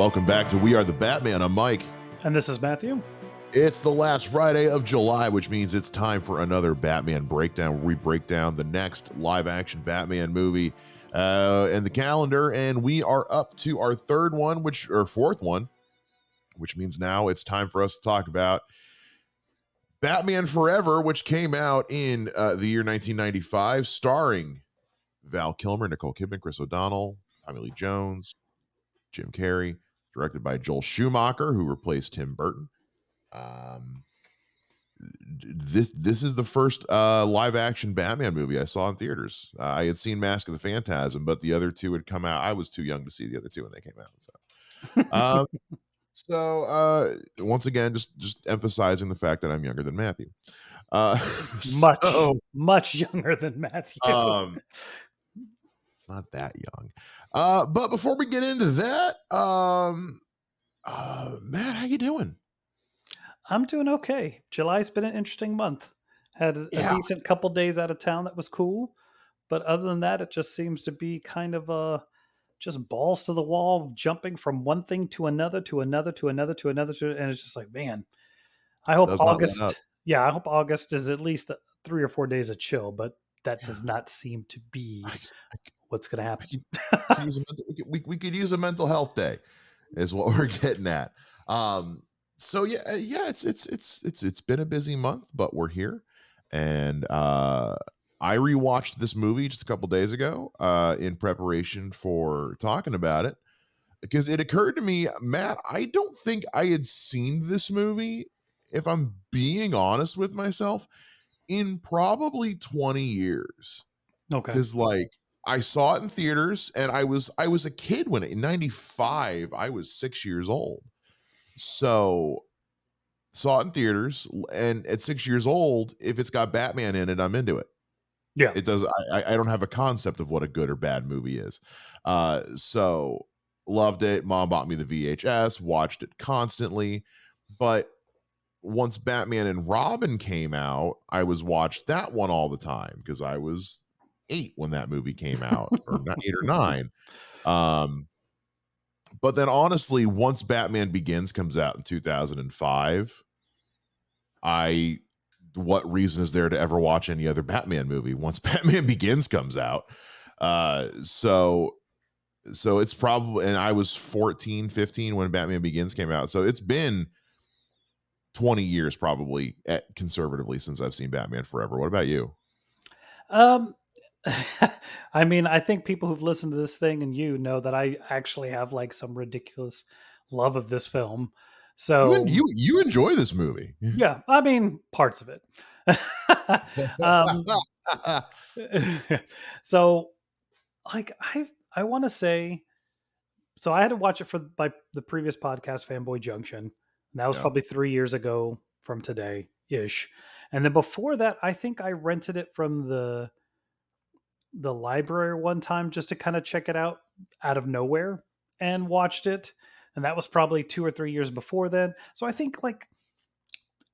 welcome back to We Are the Batman. I'm Mike. And this is Matthew. It's the last Friday of July, which means it's time for another Batman breakdown we break down the next live action Batman movie uh, and the calendar. And we are up to our third one, which or fourth one, which means now it's time for us to talk about Batman Forever, which came out in uh, the year 1995, starring Val Kilmer, Nicole Kidman, Chris O'Donnell, Tommy Lee Jones, Jim Carrey, directed by Joel Schumacher, who replaced Tim Burton. Um, this this is the first uh, live action Batman movie I saw in theaters. Uh, I had seen Mask of the Phantasm, but the other two had come out. I was too young to see the other two when they came out. So, um, so uh, once again, just just emphasizing the fact that I'm younger than Matthew. Uh, much so, much younger than Matthew. Um, it's not that young. Uh, but before we get into that, um, uh, Matt, how you doing? I'm doing okay. July's been an interesting month. Had a, yeah. a decent couple days out of town that was cool, but other than that, it just seems to be kind of a uh, just balls to the wall, jumping from one thing to another to another to another to another to, and it's just like, man, I hope does August. Yeah, I hope August is at least three or four days of chill, but that yeah. does not seem to be what's going to happen. we, we could use a mental health day, is what we're getting at. Um, so yeah, uh, yeah, it's it's it's it's it's been a busy month, but we're here, and uh, I rewatched this movie just a couple days ago uh, in preparation for talking about it because it occurred to me, Matt, I don't think I had seen this movie, if I'm being honest with myself, in probably 20 years. Okay. Because like I saw it in theaters and I was I was a kid when it, in 95, I was six years old. So saw it in theaters and at six years old, if it's got Batman in it, I'm into it. Yeah. It does I I don't have a concept of what a good or bad movie is. Uh so loved it. Mom bought me the VHS, watched it constantly. But once Batman and Robin came out, I was watched that one all the time because I was eight when that movie came out, or eight or nine. Um, but then honestly, once Batman Begins comes out in 2005, I what reason is there to ever watch any other Batman movie once Batman Begins comes out? Uh, so so it's probably and I was 14, 15 when Batman Begins came out. So it's been 20 years probably at conservatively since I've seen Batman Forever. What about you? Um I mean, I think people who've listened to this thing and you know that I actually have like some ridiculous love of this film. So you you, you enjoy this movie. yeah, I mean parts of it. um, so like I I want to say so I had to watch it for by the previous podcast Fanboy Junction. that was yeah. probably 3 years ago from today ish. And then before that, I think I rented it from the the library one time just to kind of check it out out of nowhere and watched it. And that was probably two or three years before then. So I think like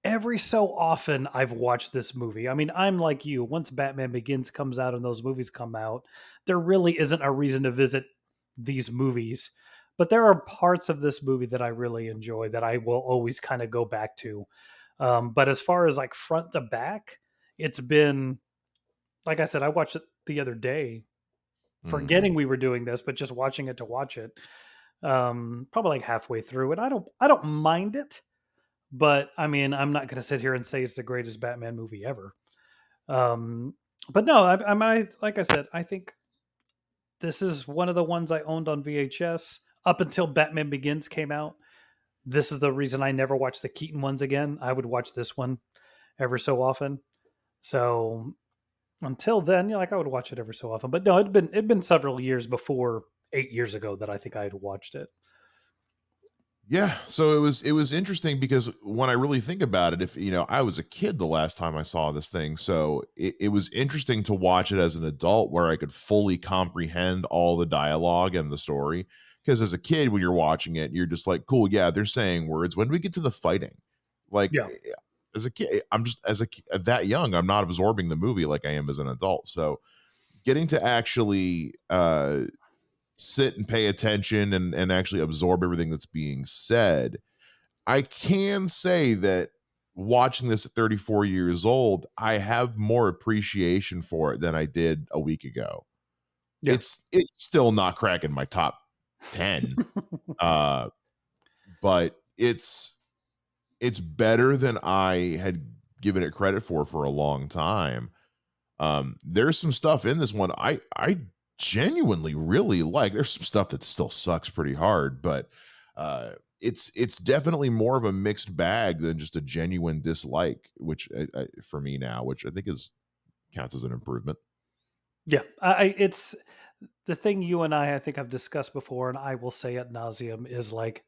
every so often I've watched this movie. I mean, I'm like you. Once Batman Begins comes out and those movies come out, there really isn't a reason to visit these movies. But there are parts of this movie that I really enjoy that I will always kind of go back to. Um, but as far as like front to back, it's been like I said, I watched it the other day, forgetting mm. we were doing this, but just watching it to watch it. Um, probably like halfway through it. I don't I don't mind it, but I mean, I'm not going to sit here and say it's the greatest Batman movie ever. Um, but no, I, I, I like I said, I think this is one of the ones I owned on VHS up until Batman Begins came out. This is the reason I never watched the Keaton ones again. I would watch this one ever so often. So until then, yeah, like I would watch it every so often. But no, it'd been it'd been several years before eight years ago that I think I had watched it. Yeah, so it was it was interesting because when I really think about it, if you know, I was a kid the last time I saw this thing, so it, it was interesting to watch it as an adult where I could fully comprehend all the dialogue and the story. Because as a kid, when you're watching it, you're just like, cool, yeah, they're saying words. When do we get to the fighting? Like, yeah. Eh, As a kid, I'm just as a that young, I'm not absorbing the movie like I am as an adult. So getting to actually uh sit and pay attention and and actually absorb everything that's being said. I can say that watching this at 34 years old, I have more appreciation for it than I did a week ago. Yeah. It's it's still not cracking my top 10. uh but it's it's better than I had given it credit for for a long time. Um there's some stuff in this one I I genuinely really like. There's some stuff that still sucks pretty hard, but uh it's it's definitely more of a mixed bag than just a genuine dislike, which I, I, for me now, which I think is counts as an improvement. Yeah, I it's the thing you and I I think I've discussed before, and I will say at nauseum is like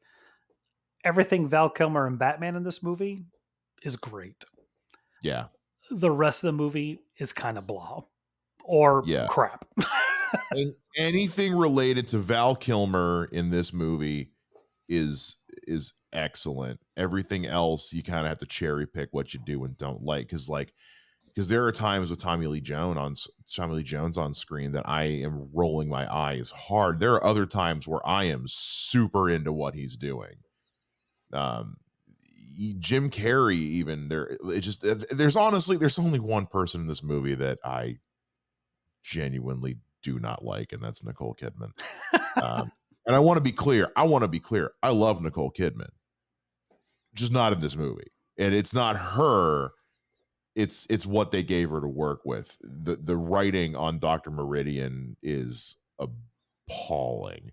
everything Val Kilmer and Batman in this movie is great. Yeah, the rest of the movie is kind of blah or yeah. crap. anything related to Val Kilmer in this movie is is excellent. Everything else you kind of have to cherry pick what you do and don't like because like because there are times with Tommy Lee Jones on Tommy Lee Jones on screen that I am rolling my eyes hard. There are other times where I am super into what he's doing. Um, Jim Carrey, even there, it just there's honestly there's only one person in this movie that I genuinely do not like, and that's Nicole Kidman. um, and I want to be clear. I want to be clear. I love Nicole Kidman, just not in this movie. And it's not her. It's it's what they gave her to work with. the The writing on Doctor Meridian is appalling,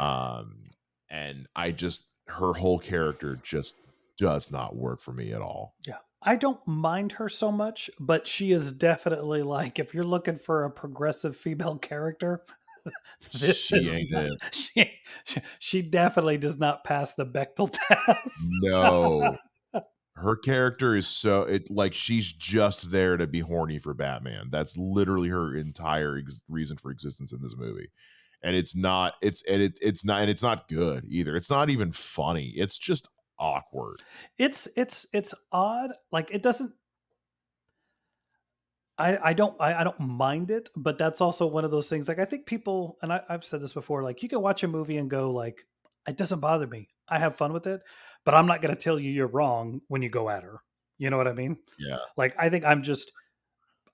um, and I just her whole character just does not work for me at all. Yeah. I don't mind her so much, but she is definitely like if you're looking for a progressive female character, this she ain't not. She, she definitely does not pass the Bechdel test. no. Her character is so it like she's just there to be horny for Batman. That's literally her entire ex- reason for existence in this movie. And it's not it's and it, it's not and it's not good either. It's not even funny. It's just awkward. It's it's it's odd. Like it doesn't I, I don't I, I don't mind it, but that's also one of those things. Like I think people, and I, I've said this before, like you can watch a movie and go like, it doesn't bother me. I have fun with it, but I'm not going to tell you you're wrong when you go at her. You know what I mean? Yeah. Like I think I'm just,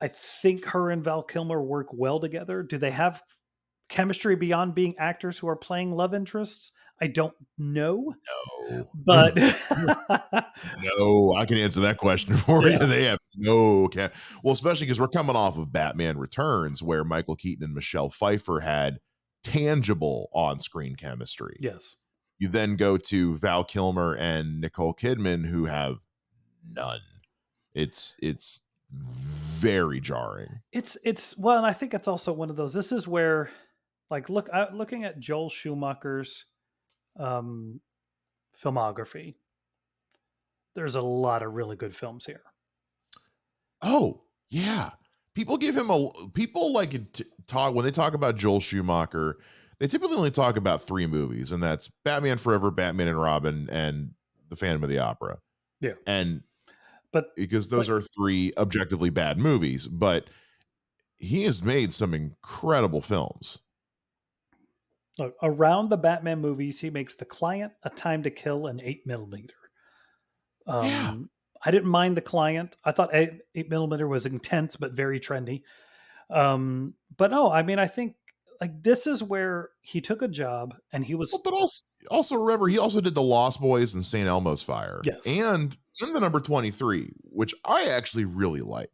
I think her and Val Kilmer work well together. Do they have chemistry beyond being actors who are playing love interests? I don't know. No. But no, I can answer that question for yeah. you. They have no ca- well, especially because we're coming off of Batman Returns, where Michael Keaton and Michelle Pfeiffer had tangible on-screen chemistry. Yes. You then go to Val Kilmer and Nicole Kidman, who have none. It's it's very jarring. It's it's well, and I think it's also one of those. This is where, like, look, uh, looking at Joel Schumacher's um, filmography, there's a lot of really good films here. Oh, yeah. People give him a people like to talk when they talk about Joel Schumacher, they typically only talk about three movies, and that's Batman Forever, Batman and Robin, and The Phantom of the Opera. Yeah. And but because those are three objectively bad movies, but he has made some incredible films. Look, around the Batman movies, he makes The Client, A Time to Kill, and 8 Millimeter. Um, yeah. I didn't mind The Client. I thought 8, 8 Millimeter was intense, but very trendy. Um, but no, I mean, I think like this is where he took a job and he was. Well, but also, also remember, he also did The Lost Boys and St. Elmo's Fire. Yes. And in the number 23, which I actually really like.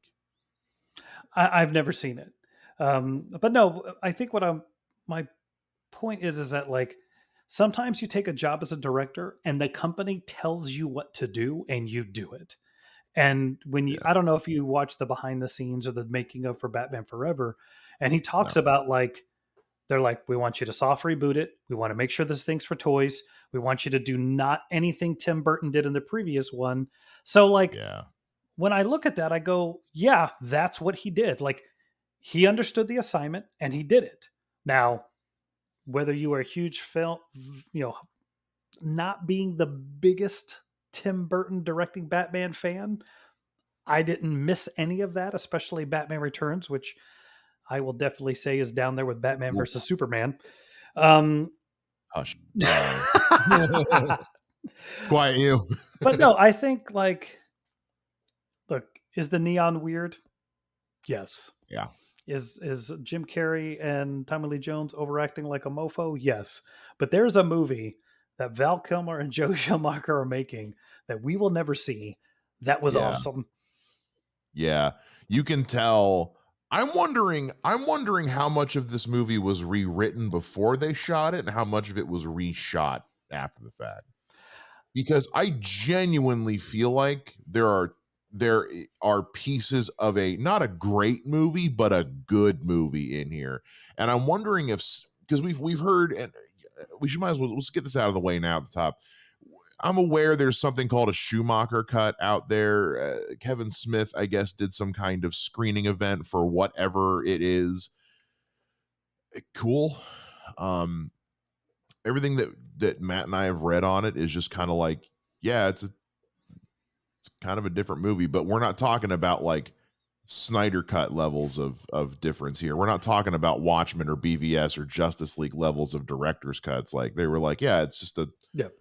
I, I've never seen it. Um, but no, I think what I'm, my point is is that like sometimes you take a job as a director and the company tells you what to do and you do it. And when you, yeah. I don't know if you watch the behind the scenes or the making of for Batman Forever, and he talks no. about like, they're like, we want you to soft reboot it. We want to make sure this thing's for toys. We want you to do not anything Tim Burton did in the previous one. So, like, yeah. when I look at that, I go, yeah, that's what he did. Like, he understood the assignment and he did it. Now, whether you are a huge film, you know, not being the biggest Tim Burton directing Batman fan, I didn't miss any of that, especially Batman Returns, which I will definitely say is down there with Batman versus Superman. Um, Hush. Quiet you. but no, I think like, look, is the neon weird? Yes. Yeah. Is is Jim Carrey and Tommy Lee Jones overacting like a mofo? Yes. But there's a movie that Val Kilmer and Joe Schumacher are making that we will never see. That was Yeah. awesome. Yeah, you can tell. I'm wondering. I'm wondering how much of this movie was rewritten before they shot it, and how much of it was reshot after the fact. Because I genuinely feel like there are there are pieces of a not a great movie, but a good movie in here, and I'm wondering if because we've we've heard and uh, we should might as well let's get this out of the way now at the top. I'm aware there's something called a Schumacher cut out there. Uh, Kevin Smith, I guess, did some kind of screening event for whatever it is. Eh, Cool. Um, everything that that Matt and I have read on it is just kind of like, yeah, it's a, it's kind of a different movie, but we're not talking about like Snyder cut levels of of difference here. We're not talking about Watchmen or BVS or Justice League levels of director's cuts. Like they were like, yeah, it's just a Yep.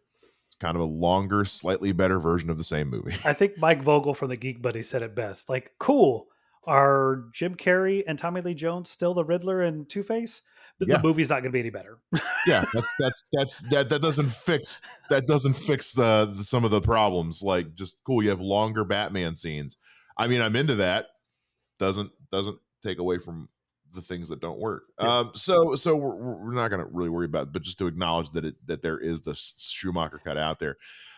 it's kind of a longer, slightly better version of the same movie. I think Mike Vogel from the Geek Buddy said it best. Like, cool. Are Jim Carrey and Tommy Lee Jones still the Riddler and Two Face? But Yeah. the movie's not going to be any better. yeah, that's that's that's that that doesn't fix that doesn't fix the, the some of the problems. Like just cool, you have longer Batman scenes. I mean, I'm into that. Doesn't doesn't take away from the things that don't work. Yeah. Um, so so we're, we're not going to really worry about, it, but just to acknowledge that it that there is the Schumacher cut out there.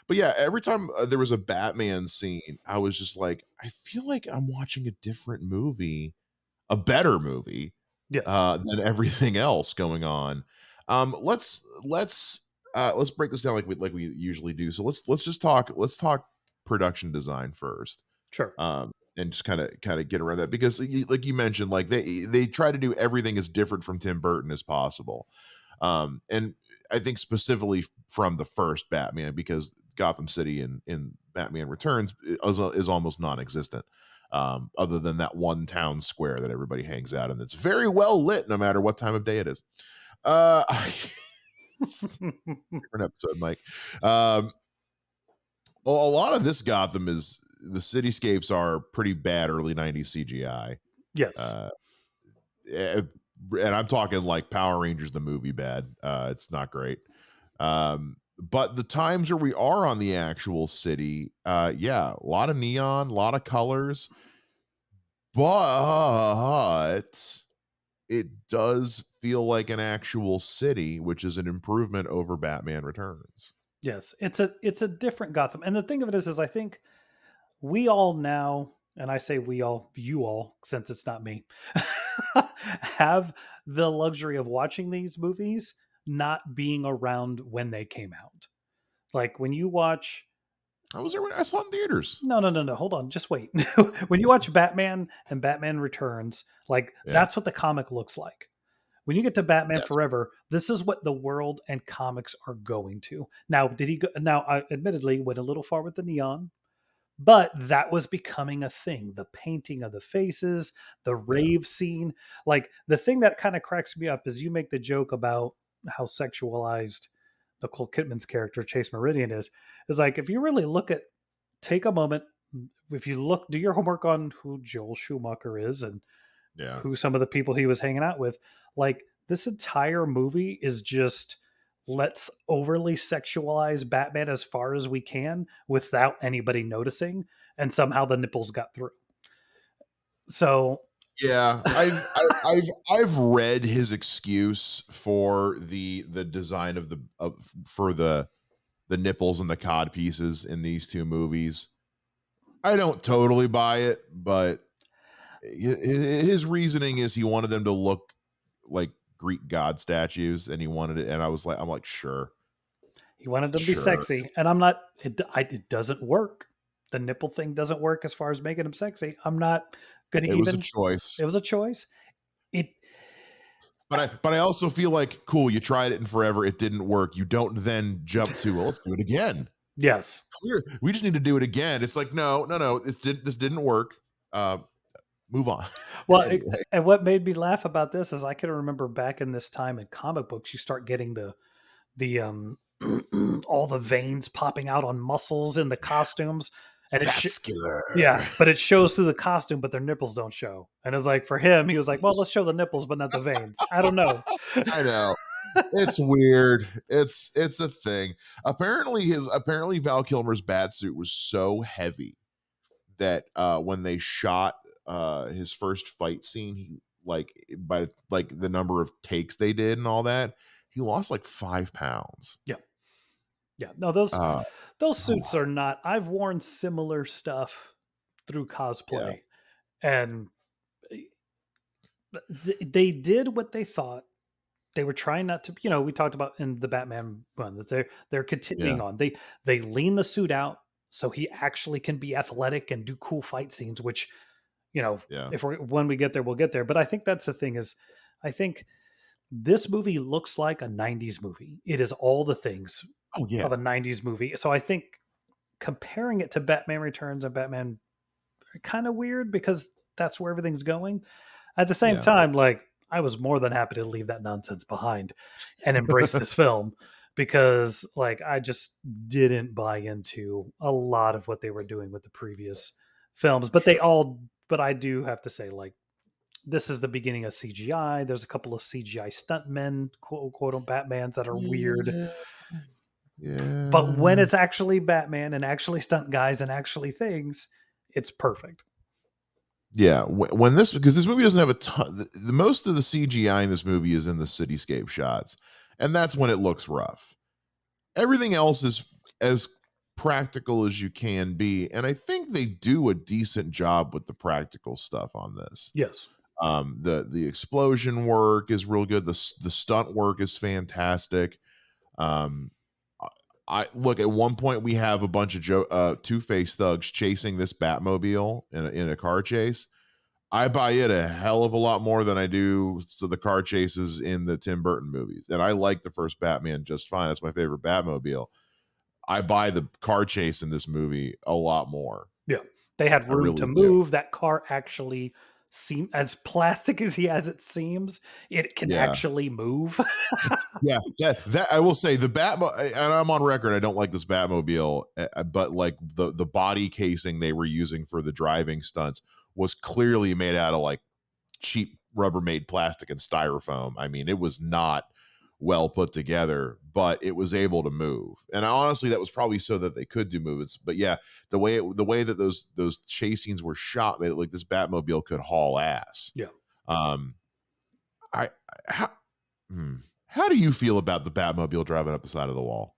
But yeah, every time uh, there was a Batman scene, I was just like, I feel like I'm watching a different movie, a better movie Yes. uh, than everything else going on. Um, let's let's uh, let's break this down like we like we usually do. So let's let's just talk let's talk production design first sure. um, and just kind of kind of get around that because like you mentioned like they they try to do everything as different from tim burton as possible um, and i think specifically from the first batman because gotham city in in batman returns is, is almost non-existent um, other than that one town square that everybody hangs out in that's very well lit no matter what time of day it is uh different episode mike um well, a lot of this Gotham is the cityscapes are pretty bad early 90s CGI. yes. Uh, eh, and I'm talking like Power Rangers, the movie bad. Uh, it's not great. Um, but the times where we are on the actual city, uh, yeah, a lot of neon, a lot of colors, but it does feel like an actual city, which is an improvement over Batman Returns. Yes, it's a it's a different Gotham. And the thing of it is is I think we all now, and I say we all, you all, since it's not me, have the luxury of watching these movies not being around when they came out. Like when you watch I was there when I saw it in theaters. no, no, no, no. Hold on, just wait. when you watch Batman and Batman Returns, like Yeah. that's what the comic looks like. When you get to Batman Yes. Forever, this is what the world and comics are going to. Now, did he go? Now, I admittedly went a little far with the neon, but that was becoming a thing. The painting of the faces, the rave scene, like the thing that kind of cracks me up is you make the joke about how sexualized Nicole Kidman's character Chase Meridian is. Is like if you really look at, take a moment. If you look, do your homework on who Joel Schumacher is and Yeah. who some of the people he was hanging out with. Like this entire movie is just let's overly sexualize Batman as far as we can without anybody noticing, and somehow the nipples got through. So Yeah, I've I, I've I've read his excuse for the the design of the of, for the the nipples and the cod pieces in these two movies. I don't totally buy it, but hi- hi- his reasoning is he wanted them to look like Greek god statues, and he wanted it, and I was like, I'm like, sure, he wanted them to be sexy, and I'm not. It, I, it doesn't work. The nipple thing doesn't work as far as making him sexy. I'm not it even. was a choice. it was a choice. It But I but I also feel like cool, you tried it in forever, it didn't work. You don't then jump to well, let's do it again. yes. clear. We just need to do it again. It's like, no, no, no. This did this didn't work. Uh, move on. Well, anyway. and what made me laugh about this is I can remember back in this time in comic books, you start getting the the um all the veins popping out on muscles in the costumes. And it's sh- yeah, but it shows through the costume, but their nipples don't show. And it's like for him, he was like, "Well, let's show the nipples, but not the veins." I don't know. I know it's weird. It's it's a thing. Apparently, his apparently Val Kilmer's bat suit was so heavy that uh, when they shot uh, his first fight scene, he like by like the number of takes they did and all that, he lost like five pounds. Yeah, yeah. No, those uh, those suits oh. are not. I've worn similar stuff through cosplay, yeah. and eh, they did what they thought they were trying not to you know we talked about in the batman run that they're they're continuing yeah. on they they lean the suit out so he actually can be athletic and do cool fight scenes which you know yeah. if we're when we get there we'll get there but i think that's the thing is i think this movie looks like a 90s movie it is all the things oh, yeah. of a 90s movie so i think comparing it to batman returns and batman kind of weird because that's where everything's going at the same yeah. time like I was more than happy to leave that nonsense behind and embrace this film because like I just didn't buy into a lot of what they were doing with the previous films but they all but I do have to say like this is the beginning of CGI there's a couple of CGI stuntmen quote unquote Batmans that are weird yeah. But when it's actually Batman and actually stunt guys and actually things it's perfect yeah, when this because this movie doesn't have a ton. The, the, most of the CGI in this movie is in the cityscape shots, and that's when it looks rough. Everything else is as practical as you can be, and I think they do a decent job with the practical stuff on this. Yes. Um, the the explosion work is real good. The the stunt work is fantastic. Um, I look at one point we have a bunch of Joe, uh, Two Face thugs chasing this Batmobile in a, in a car chase. I buy it a hell of a lot more than I do so the car chases in the Tim Burton movies, and I like the first Batman just fine. That's my favorite Batmobile. I buy the car chase in this movie a lot more. Yeah, they had room really to move. Do. That car actually seem as plastic as he as it seems it can yeah. actually move yeah that, that i will say the bat and i'm on record i don't like this batmobile eh, eh, but like the the body casing they were using for the driving stunts was clearly made out of like cheap rubbermaid plastic and styrofoam i mean it was not well put together, but it was able to move. And honestly, that was probably so that they could do moves. But yeah, the way it, the way that those those chase scenes were shot made it like this Batmobile could haul ass. Yeah. Um, I how hmm, how do you feel about the Batmobile driving up the side of the wall?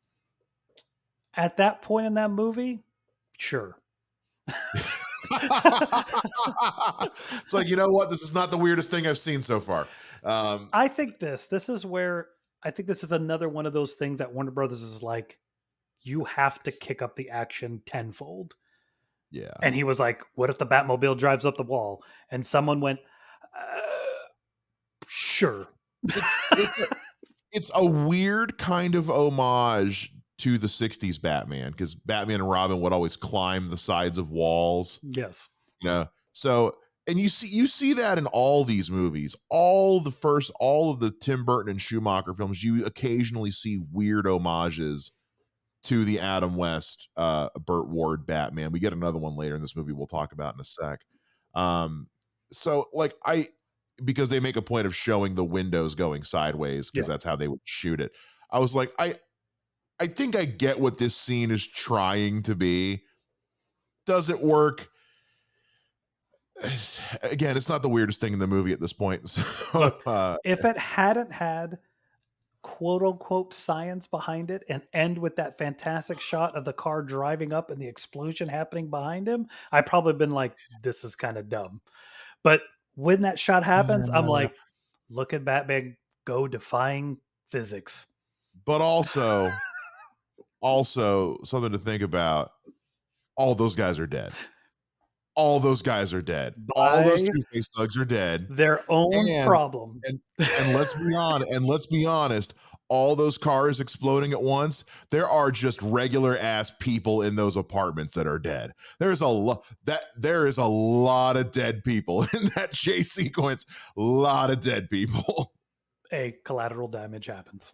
At that point in that movie, sure. it's like you know what this is not the weirdest thing i've seen so far um, i think this this is where I think this is another one of those things that Warner Brothers is like, you have to kick up the action tenfold. Yeah. And he was like, what if the Batmobile drives up the wall? And someone went, uh, sure. It's, it's, a, it's a weird kind of homage to the 60s Batman because Batman and Robin would always climb the sides of walls. Yes. You know, so and you see you see that in all these movies. All the first all of the tim burton and schumacher films you occasionally see weird homages to the adam west uh burt ward batman. We get another one later in this movie we'll talk about in a sec. Um so like i because they make a point of showing the windows going sideways because yeah. that's how they would shoot it. I was like i i think i get what this scene is trying to be. Does it work again, it's not the weirdest thing in the movie at this point. So, uh, if it hadn't had quote unquote science behind it and end with that fantastic shot of the car driving up and the explosion happening behind him, I probably been like, this is kind of dumb. But when that shot happens, I'm like, look at Batman go defying physics. But also, also something to think about. All those guys are dead all those guys are dead. all those two face thugs are dead. Their own and, problem. And, and let's be honest. And let's be honest. all those cars exploding at once, there are just regular ass people in those apartments that are dead. There's a lot that there is a lot of dead people in that chase sequence. A lot of dead people. A collateral damage happens.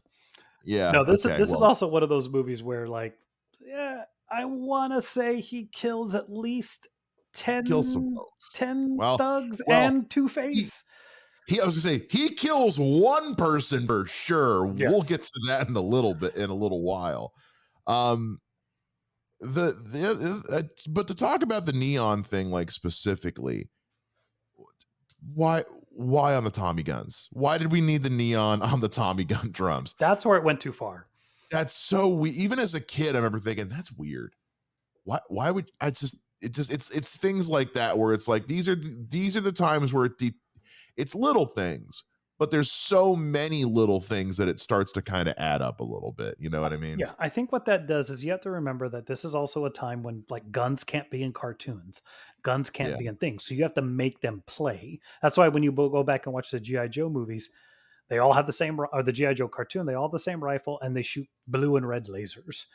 Yeah. No, this okay, is this is also one of those movies where like yeah, I want to say he kills at least 10, kills some folks. 10 Well- thugs well, and Two Face. He, I was gonna say he kills one person for sure. We'll get to that in a little bit in a little while. Um, the the uh, but to talk about the neon thing like specifically, why why on the Tommy guns? Why did we need the neon on the Tommy gun drums? That's where it went too far. That's so we even as a kid, I remember thinking that's weird. Why why would I just it just it's it's things like that where it's like these are the- these are the times where it de- it's little things, but there's so many little things that it starts to kind of add up a little bit. You know what I mean? Yeah, I think what that does is you have to remember that this is also a time when like guns can't be in cartoons, guns can't Yeah. be in things, so you have to make them play. That's why when you go back and watch the GI Joe movies, they all have the same or the GI Joe cartoon. They all have the same rifle and they shoot blue and red lasers.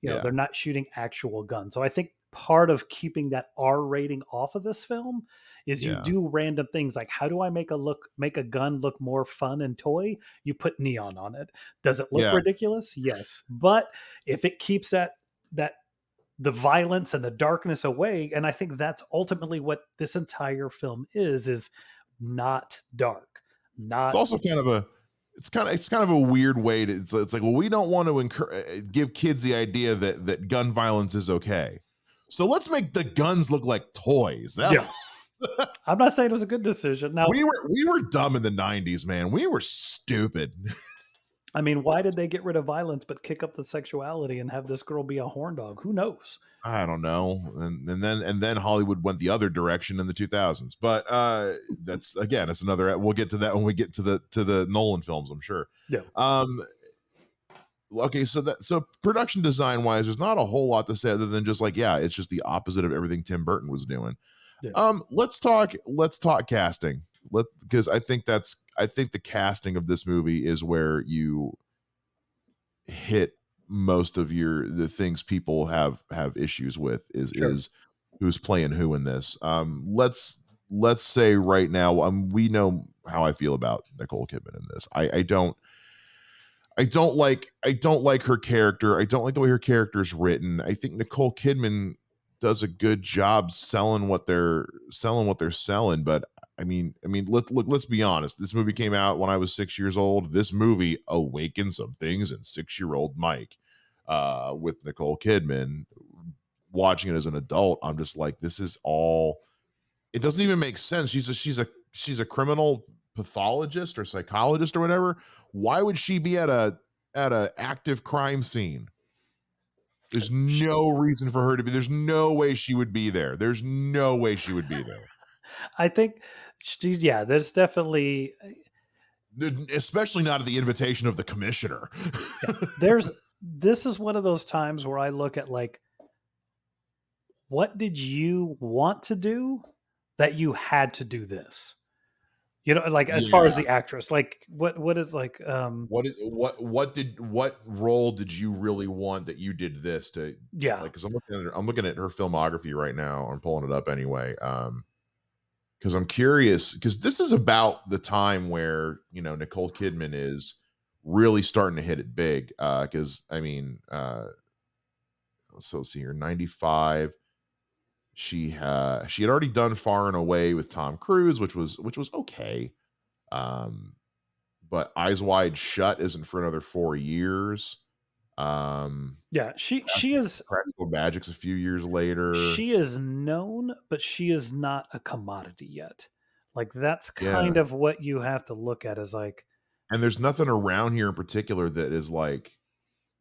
You know, Yeah. they're not shooting actual guns. So I think part of keeping that R rating off of this film is you do random things like how do I make a look make a gun look more fun and toy? You put neon on it. Does it look Yeah. ridiculous? Yes. But if it keeps that that the violence and the darkness away, and I think that's ultimately what this entire film is, is not dark. Not It's also kind of a it's kind of it's kind of a weird way to it's, it's like well we don't want to encourage eh, eh, give kids the idea that that gun violence is okay. So let's make the guns look like toys. That- Yeah. I'm not saying it was a good decision. Now, we were we were dumb in the 90s, man. We were stupid. I mean, why did they get rid of violence but kick up the sexuality and have this girl be a horn dog? Who knows? I don't know. And and then and then Hollywood went the other direction in the 2000s. But uh that's again, it's another we'll get to that when we get to the to the Nolan films, I'm sure. Yeah. Um okay, so that so production design wise there's not a whole lot to say other than just like yeah, it's just the opposite of everything Tim Burton was doing. Yeah. Um let's talk let's talk casting. Let because I think that's I think the casting of this movie is where you hit most of your the things people have have issues with is Sure. is who's playing who in this. Um, let's let's say right now, um, we know how I feel about Nicole Kidman in this. I, I don't. I don't like I don't like her character. I don't like the way her character is written. I think Nicole Kidman does a good job selling what they're selling what they're selling, but I mean, I mean, let look. Let's be honest. This movie came out when I was six years old. This movie awakened some things in six-year-old Mike uh, with Nicole Kidman. Watching it as an adult, I'm just like, this is all. It doesn't even make sense. She's a she's a she's a criminal pathologist or psychologist or whatever. Why would she be at a at a active crime scene? There's no reason for her to be. There's no way she would be there. There's no way she would be there. I think she's yeah. There's definitely uh, especially not at the invitation of the commissioner. there's this is one of those times where I look at like what did you want to do that you had to do this? You know, like as far as the actress, like what what is like um what what what did what role did you really want that you did this to yeah. like because I'm looking at her, I'm looking at her filmography right now. I'm pulling it up anyway. Um because I'm curious because this is about the time where you know Nicole Kidman is really starting to hit it big. Uh because I mean uh so let's see here 95 she uh she had already done far and away with tom cruise which was which was okay um but eyes wide shut isn't for another four years um Yeah, she she is practical magic's a few years later she is known, but she is not a commodity yet. Like that's Yeah. kind of what you have to look at is like and there's nothing around here in particular that is like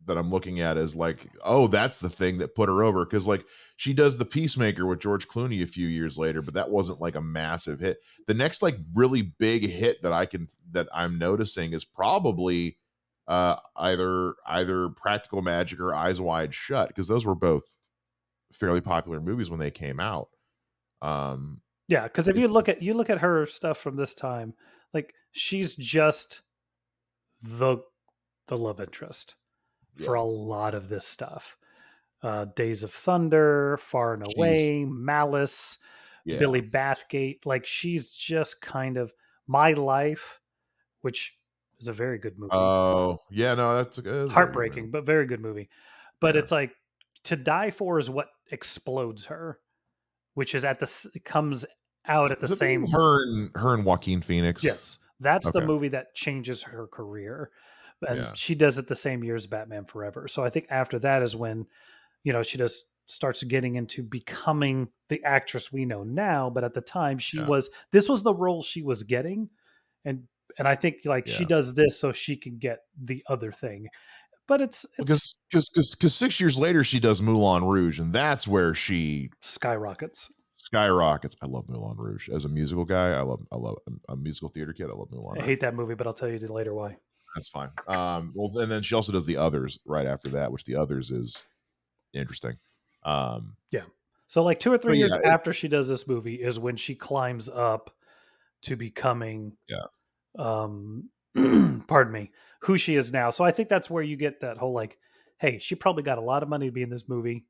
that I'm looking at as like, oh, that's the thing that put her over. Cause like she does the Peacemaker with George Clooney a few years later, but that wasn't like a massive hit. The next like really big hit that I can that I'm noticing is probably uh either either Practical Magic or Eyes Wide Shut, because those were both fairly popular movies when they came out. Um Yeah, because if you look at you look at her stuff from this time, like she's just the the love interest yeah. for a lot of this stuff. Uh, Days of Thunder, Far and Jeez. Away, Malice, yeah. Billy Bathgate. Like she's just kind of my life, which is a very good movie. Oh yeah, no, that's, that's heartbreaking, but very good movie. But yeah. it's like to die for is what explodes her, which is at the comes out at the same her and her and Joaquin Phoenix. Yes, that's okay. the movie that changes her career, and yeah. she does it the same year as Batman Forever. So I think after that is when, you know, she just starts getting into becoming the actress we know now. But at the time, she yeah. was this was the role she was getting, and and I think like yeah. she does this so she can get the other thing. But it's, it's because because because six years later she does Moulin Rouge, and that's where she skyrockets skyrockets. I love Moulin Rouge as a musical guy. I love I love a musical theater kid. I love Moulin. Rouge. I hate that movie, but I'll tell you later why. That's fine. Um, well, and then she also does the others right after that, which the others is interesting. Um, yeah. So like two or three years yeah, after it, she does this movie is when she climbs up to becoming yeah. Um, pardon me, who she is now. So I think that's where you get that whole like, hey, she probably got a lot of money to be in this movie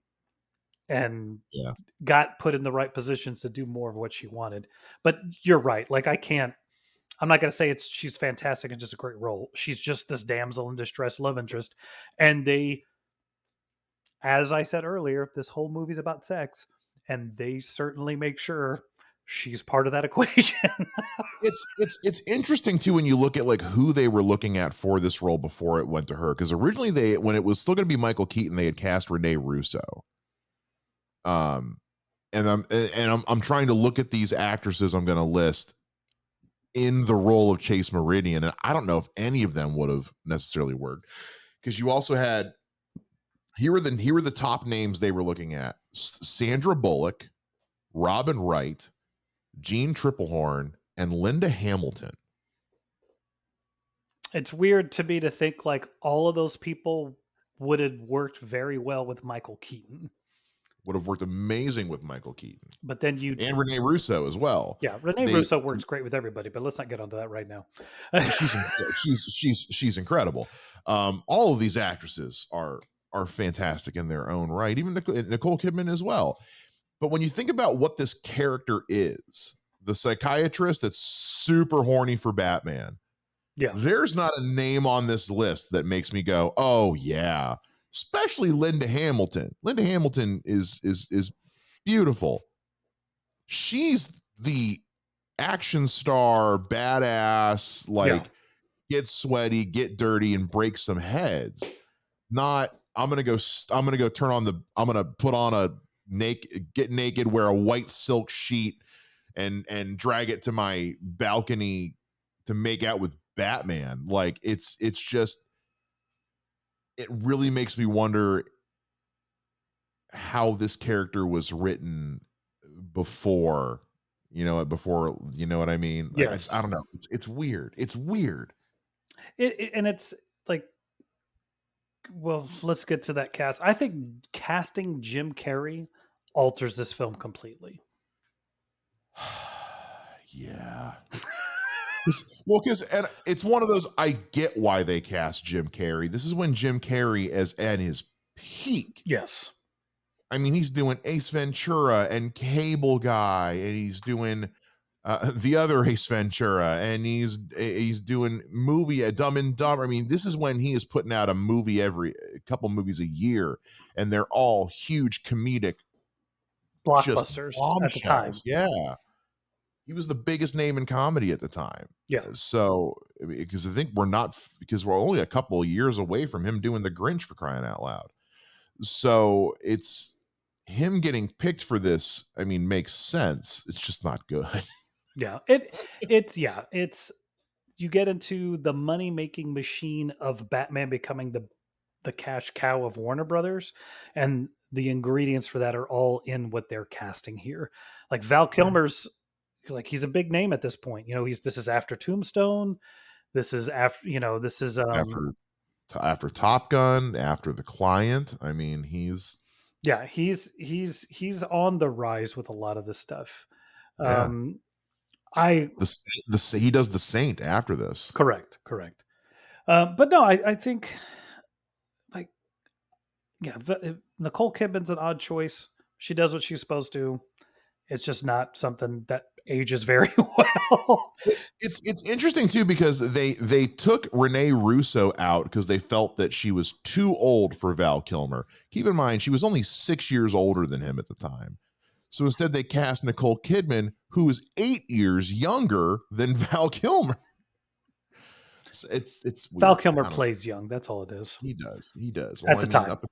and yeah. got put in the right positions to do more of what she wanted. But you're right. Like I can't I'm not going to say it's she's fantastic and just a great role. She's just this damsel in distress love interest and they as I said earlier, this whole movie's about sex and they certainly make sure she's part of that equation. it's it's it's interesting too when you look at like who they were looking at for this role before it went to her because originally they when it was still going to be Michael Keaton they had cast Rene Russo. Um, and I'm and I'm I'm trying to look at these actresses I'm going to list in the role of Chase Meridian, and I don't know if any of them would have necessarily worked because you also had here were the here were the top names they were looking at: Sandra Bullock, Robin Wright, Jeanne Tripplehorn, and Linda Hamilton. It's weird to me to think like all of those people would have worked very well with Michael Keaton would have worked amazing with Michael Keaton. But then you and Rene Russo as well. Yeah, Rene they, Russo works great with everybody, but let's not get onto that right now. she's, she's she's she's incredible. Um, all of these actresses are are fantastic in their own right, even Nicole Kidman as well. But when you think about what this character is, the psychiatrist that's super horny for Batman. Yeah. There's not a name on this list that makes me go, "Oh yeah, especially Linda Hamilton. Linda Hamilton is is is beautiful. She's the action star, badass, like yeah. get sweaty, get dirty, and break some heads. Not I'm gonna go. I'm gonna go turn on the. I'm gonna put on a naked, get naked, wear a white silk sheet, and and drag it to my balcony to make out with Batman. Like it's it's just it really makes me wonder how this character was written before you know before you know what i mean? Yes. I, I don't know. It's, it's weird. It's weird. It, it, and it's like well let's get to that cast. I think casting jim carrey alters this film completely. Yeah well, because and it's one of those I get why they cast Jim Carrey. This is when Jim Carrey is at his peak. Yes. I mean, he's doing Ace Ventura and Cable Guy, and he's doing uh, the other Ace Ventura, and he's he's doing movie a Dumb and Dumber. I mean, this is when he is putting out a movie every a couple movies a year, and they're all huge comedic blockbusters at the time. Yeah he was the biggest name in comedy at the time. Yeah. Uh, so because I think we're not because we're only a couple years away from him doing the Grinch for crying out loud. So it's him getting picked for this. I mean, makes sense. It's just not good. Yeah. It it's yeah. It's you get into the money making machine of Batman becoming the the cash cow of Warner Brothers, and the ingredients for that are all in what they're casting here. Like Val Kilmer's like he's a big name at this point. You know, he's this is after Tombstone. This is after you know, this is um after after Top Gun, after The Client. I mean, he's yeah, he's he's he's on the rise with a lot of this stuff. Yeah. Um I the the he does the Saint after this. Correct, correct. Um, but no, I, I think like yeah, Nicole Kidman's an odd choice. She does what she's supposed to. It's just not something that ages very well. it's it's interesting too because they they took Rene Russo out because they felt that she was too old for Val Kilmer. Keep in mind she was only six years older than him at the time. So instead they cast Nicole Kidman, who is eight years younger than Val Kilmer. It's it's, it's Val Kilmer plays young. That's all it is. He does. He does. At well, the I mean, time. Up,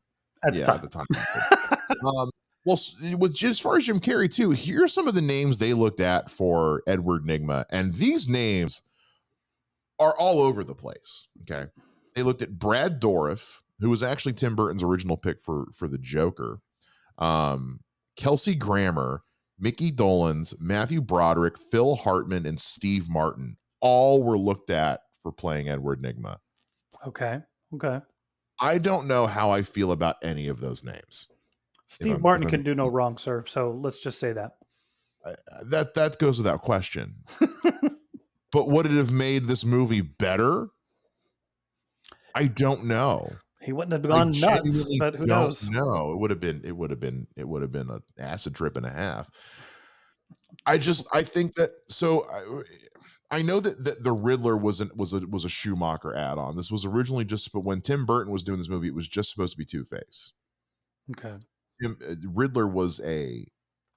at yeah, the time. At the time. um, well, with as far as Jim Carrey too, here's some of the names they looked at for Edward Nygma, and these names are all over the place. Okay, they looked at Brad Dourif, who was actually Tim Burton's original pick for for the Joker, um, Kelsey Grammer, Mickey Dolenz, Matthew Broderick, Phil Hartman, and Steve Martin. All were looked at for playing Edward Nygma. Okay. Okay. I don't know how I feel about any of those names. Steve Martin can do no wrong, sir. So let's just say that. that that goes without question. but would it have made this movie better? I don't know. He wouldn't have gone nuts, but who knows? No, it would have been. It would have been. It would have been an acid trip and a half. I just. I think that. So. I, I know that, that the Riddler was an, was a was a Schumacher add-on. This was originally just, but when Tim Burton was doing this movie, it was just supposed to be Two Face. Okay. Uh, Riddler was a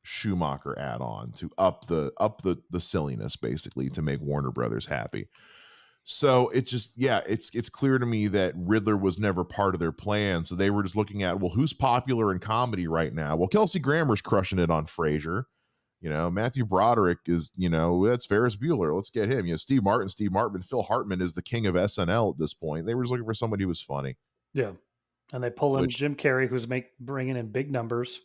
Schumacher add-on to up the up the the silliness basically to make Warner Brothers happy. So it just yeah, it's it's clear to me that Riddler was never part of their plan. So they were just looking at well, who's popular in comedy right now? Well, Kelsey Grammer's crushing it on Frasier. You know, Matthew Broderick is, you know, that's Ferris Bueller. Let's get him. You know, Steve Martin, Steve Martin, Phil Hartman is the king of SNL at this point. They were just looking for somebody who was funny. Yeah and they pull in Which, Jim Carrey, who's make bringing in big numbers.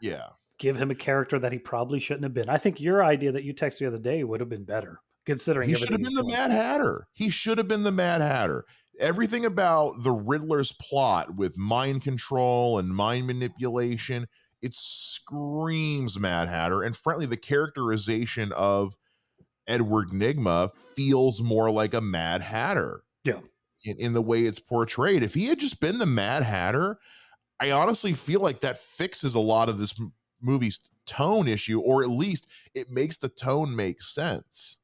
Yeah, give him a character that he probably shouldn't have been. I think your idea that you texted the other day would have been better, considering he should have been the Mad Hatter. He should have been the Mad Hatter. Everything about the Riddler's plot with mind control and mind manipulation, it screams Mad Hatter. And frankly, the characterization of Edward Nygma feels more like a Mad Hatter. In, in the way it's portrayed. If he had just been the Mad Hatter, I honestly feel like that fixes a lot of this movie's tone issue, or at least it makes the tone make sense.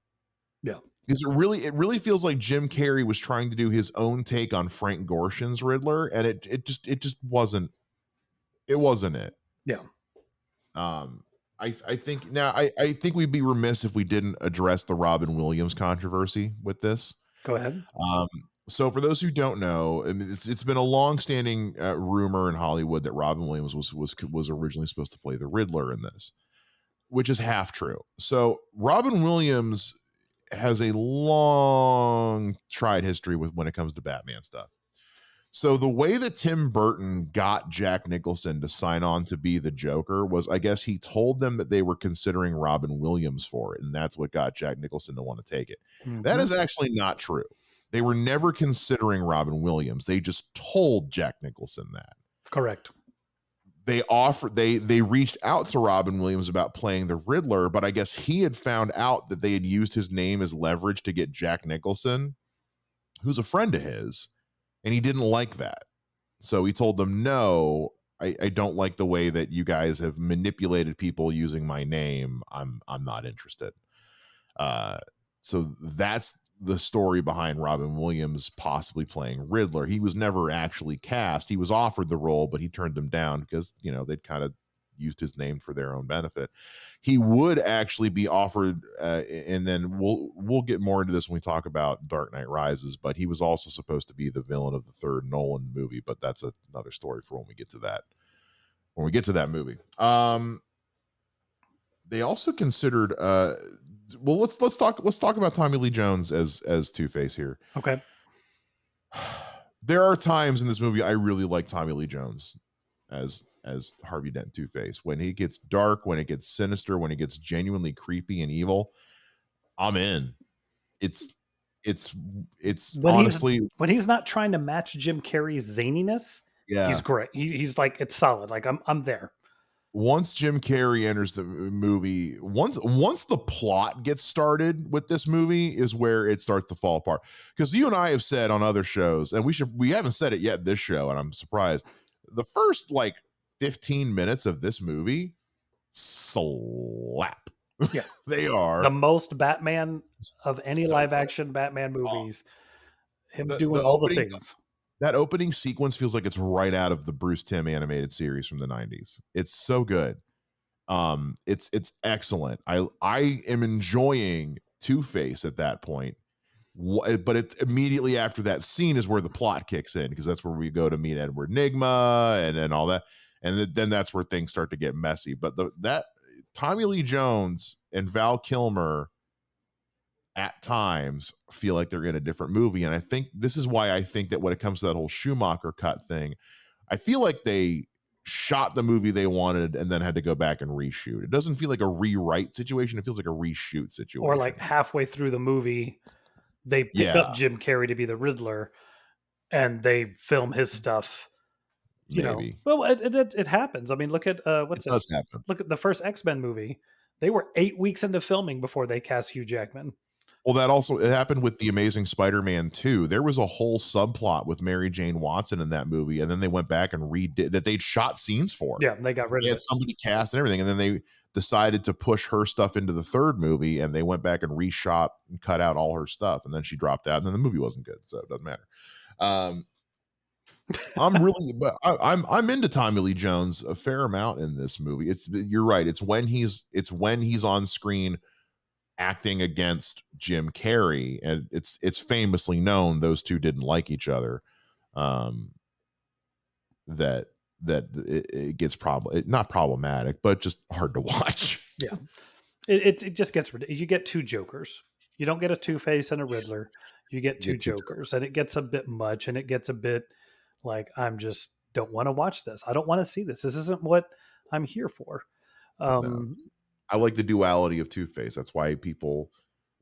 Yeah. Because it really, it really feels like Jim Carrey was trying to do his own take on Frank Gorshin's Riddler, and it, it just, it just wasn't, it wasn't it. Yeah. Um, I, I think now I, I think we'd be remiss if we didn't address the Robin Williams controversy with this. Go ahead. Um, so, for those who don't know, I mean, it's, it's been a long-standing uh, rumor in Hollywood that Robin Williams was was was originally supposed to play the Riddler in this, which is half true. So, Robin Williams has a long tried history with when it comes to Batman stuff. So the way that Tim Burton got Jack Nicholson to sign on to be the Joker was, I guess, he told them that they were considering Robin Williams for it, and that's what got Jack Nicholson to want to take it. Mm-hmm. That is actually not true. They were never considering Robin Williams. They just told Jack Nicholson that. Correct. They offered they they reached out to Robin Williams about playing the Riddler, but I guess he had found out that they had used his name as leverage to get Jack Nicholson, who's a friend of his, and he didn't like that. So he told them, "No, I, I don't like the way that you guys have manipulated people using my name. I'm I'm not interested." Uh, so that's the story behind Robin Williams possibly playing Riddler. He was never actually cast. He was offered the role, but he turned them down because, you know, they'd kind of used his name for their own benefit. He would actually be offered uh, and then we'll we'll get more into this when we talk about Dark Knight Rises, but he was also supposed to be the villain of the third Nolan movie, but that's a, another story for when we get to that. When we get to that movie. Um they also considered uh well let's let's talk let's talk about Tommy Lee Jones as as Two Face here. Okay. There are times in this movie I really like Tommy Lee Jones as as Harvey Dent Two Face. When he gets dark, when it gets sinister, when it gets genuinely creepy and evil, I'm in. It's it's it's when honestly he's, when he's not trying to match Jim Carrey's zaniness. Yeah, he's great. He, he's like it's solid. Like I'm I'm there. Once Jim Carrey enters the movie, once once the plot gets started with this movie is where it starts to fall apart. Because you and I have said on other shows, and we should we haven't said it yet this show, and I'm surprised. The first like 15 minutes of this movie slap. Yeah. they are the most Batman of any so live action Batman oh. movies. Him the, doing the all the things. That opening sequence feels like it's right out of the Bruce Timm animated series from the 90s. It's so good. Um, it's it's excellent. I I am enjoying Two Face at that point. But it immediately after that scene is where the plot kicks in because that's where we go to meet Edward Nygma and and all that, and then that's where things start to get messy. But the that Tommy Lee Jones and Val Kilmer at times feel like they're in a different movie. And I think this is why I think that when it comes to that whole Schumacher cut thing, I feel like they shot the movie they wanted and then had to go back and reshoot. It doesn't feel like a rewrite situation. It feels like a reshoot situation. Or like halfway through the movie, they pick yeah. up Jim Carrey to be the Riddler and they film his stuff. You Maybe. know, well, it, it, it happens. I mean, look at uh, what's it, it happen. Look at the first X Men movie. They were eight weeks into filming before they cast Hugh Jackman. Well, that also it happened with the Amazing Spider-Man 2. There was a whole subplot with Mary Jane Watson in that movie, and then they went back and redid that they'd shot scenes for. Yeah, they got rid they of had it. somebody cast and everything, and then they decided to push her stuff into the third movie, and they went back and reshot and cut out all her stuff, and then she dropped out, and then the movie wasn't good, so it doesn't matter. Um, I'm really, but I, am I'm, I'm into Tommy Lee Jones a fair amount in this movie. It's you're right. It's when he's it's when he's on screen acting against Jim Carrey, and it's it's famously known those two didn't like each other. Um, that that it, it gets problem not problematic, but just hard to watch. Yeah, it it, it just gets you get two Jokers. You don't get a Two Face and a Riddler. You get two, Jokers, Jokers, and it gets a bit much, and it gets a bit like I'm just don't want to watch this. I don't want to see this. This isn't what I'm here for. Um, no. I like the duality of Two Face. That's why people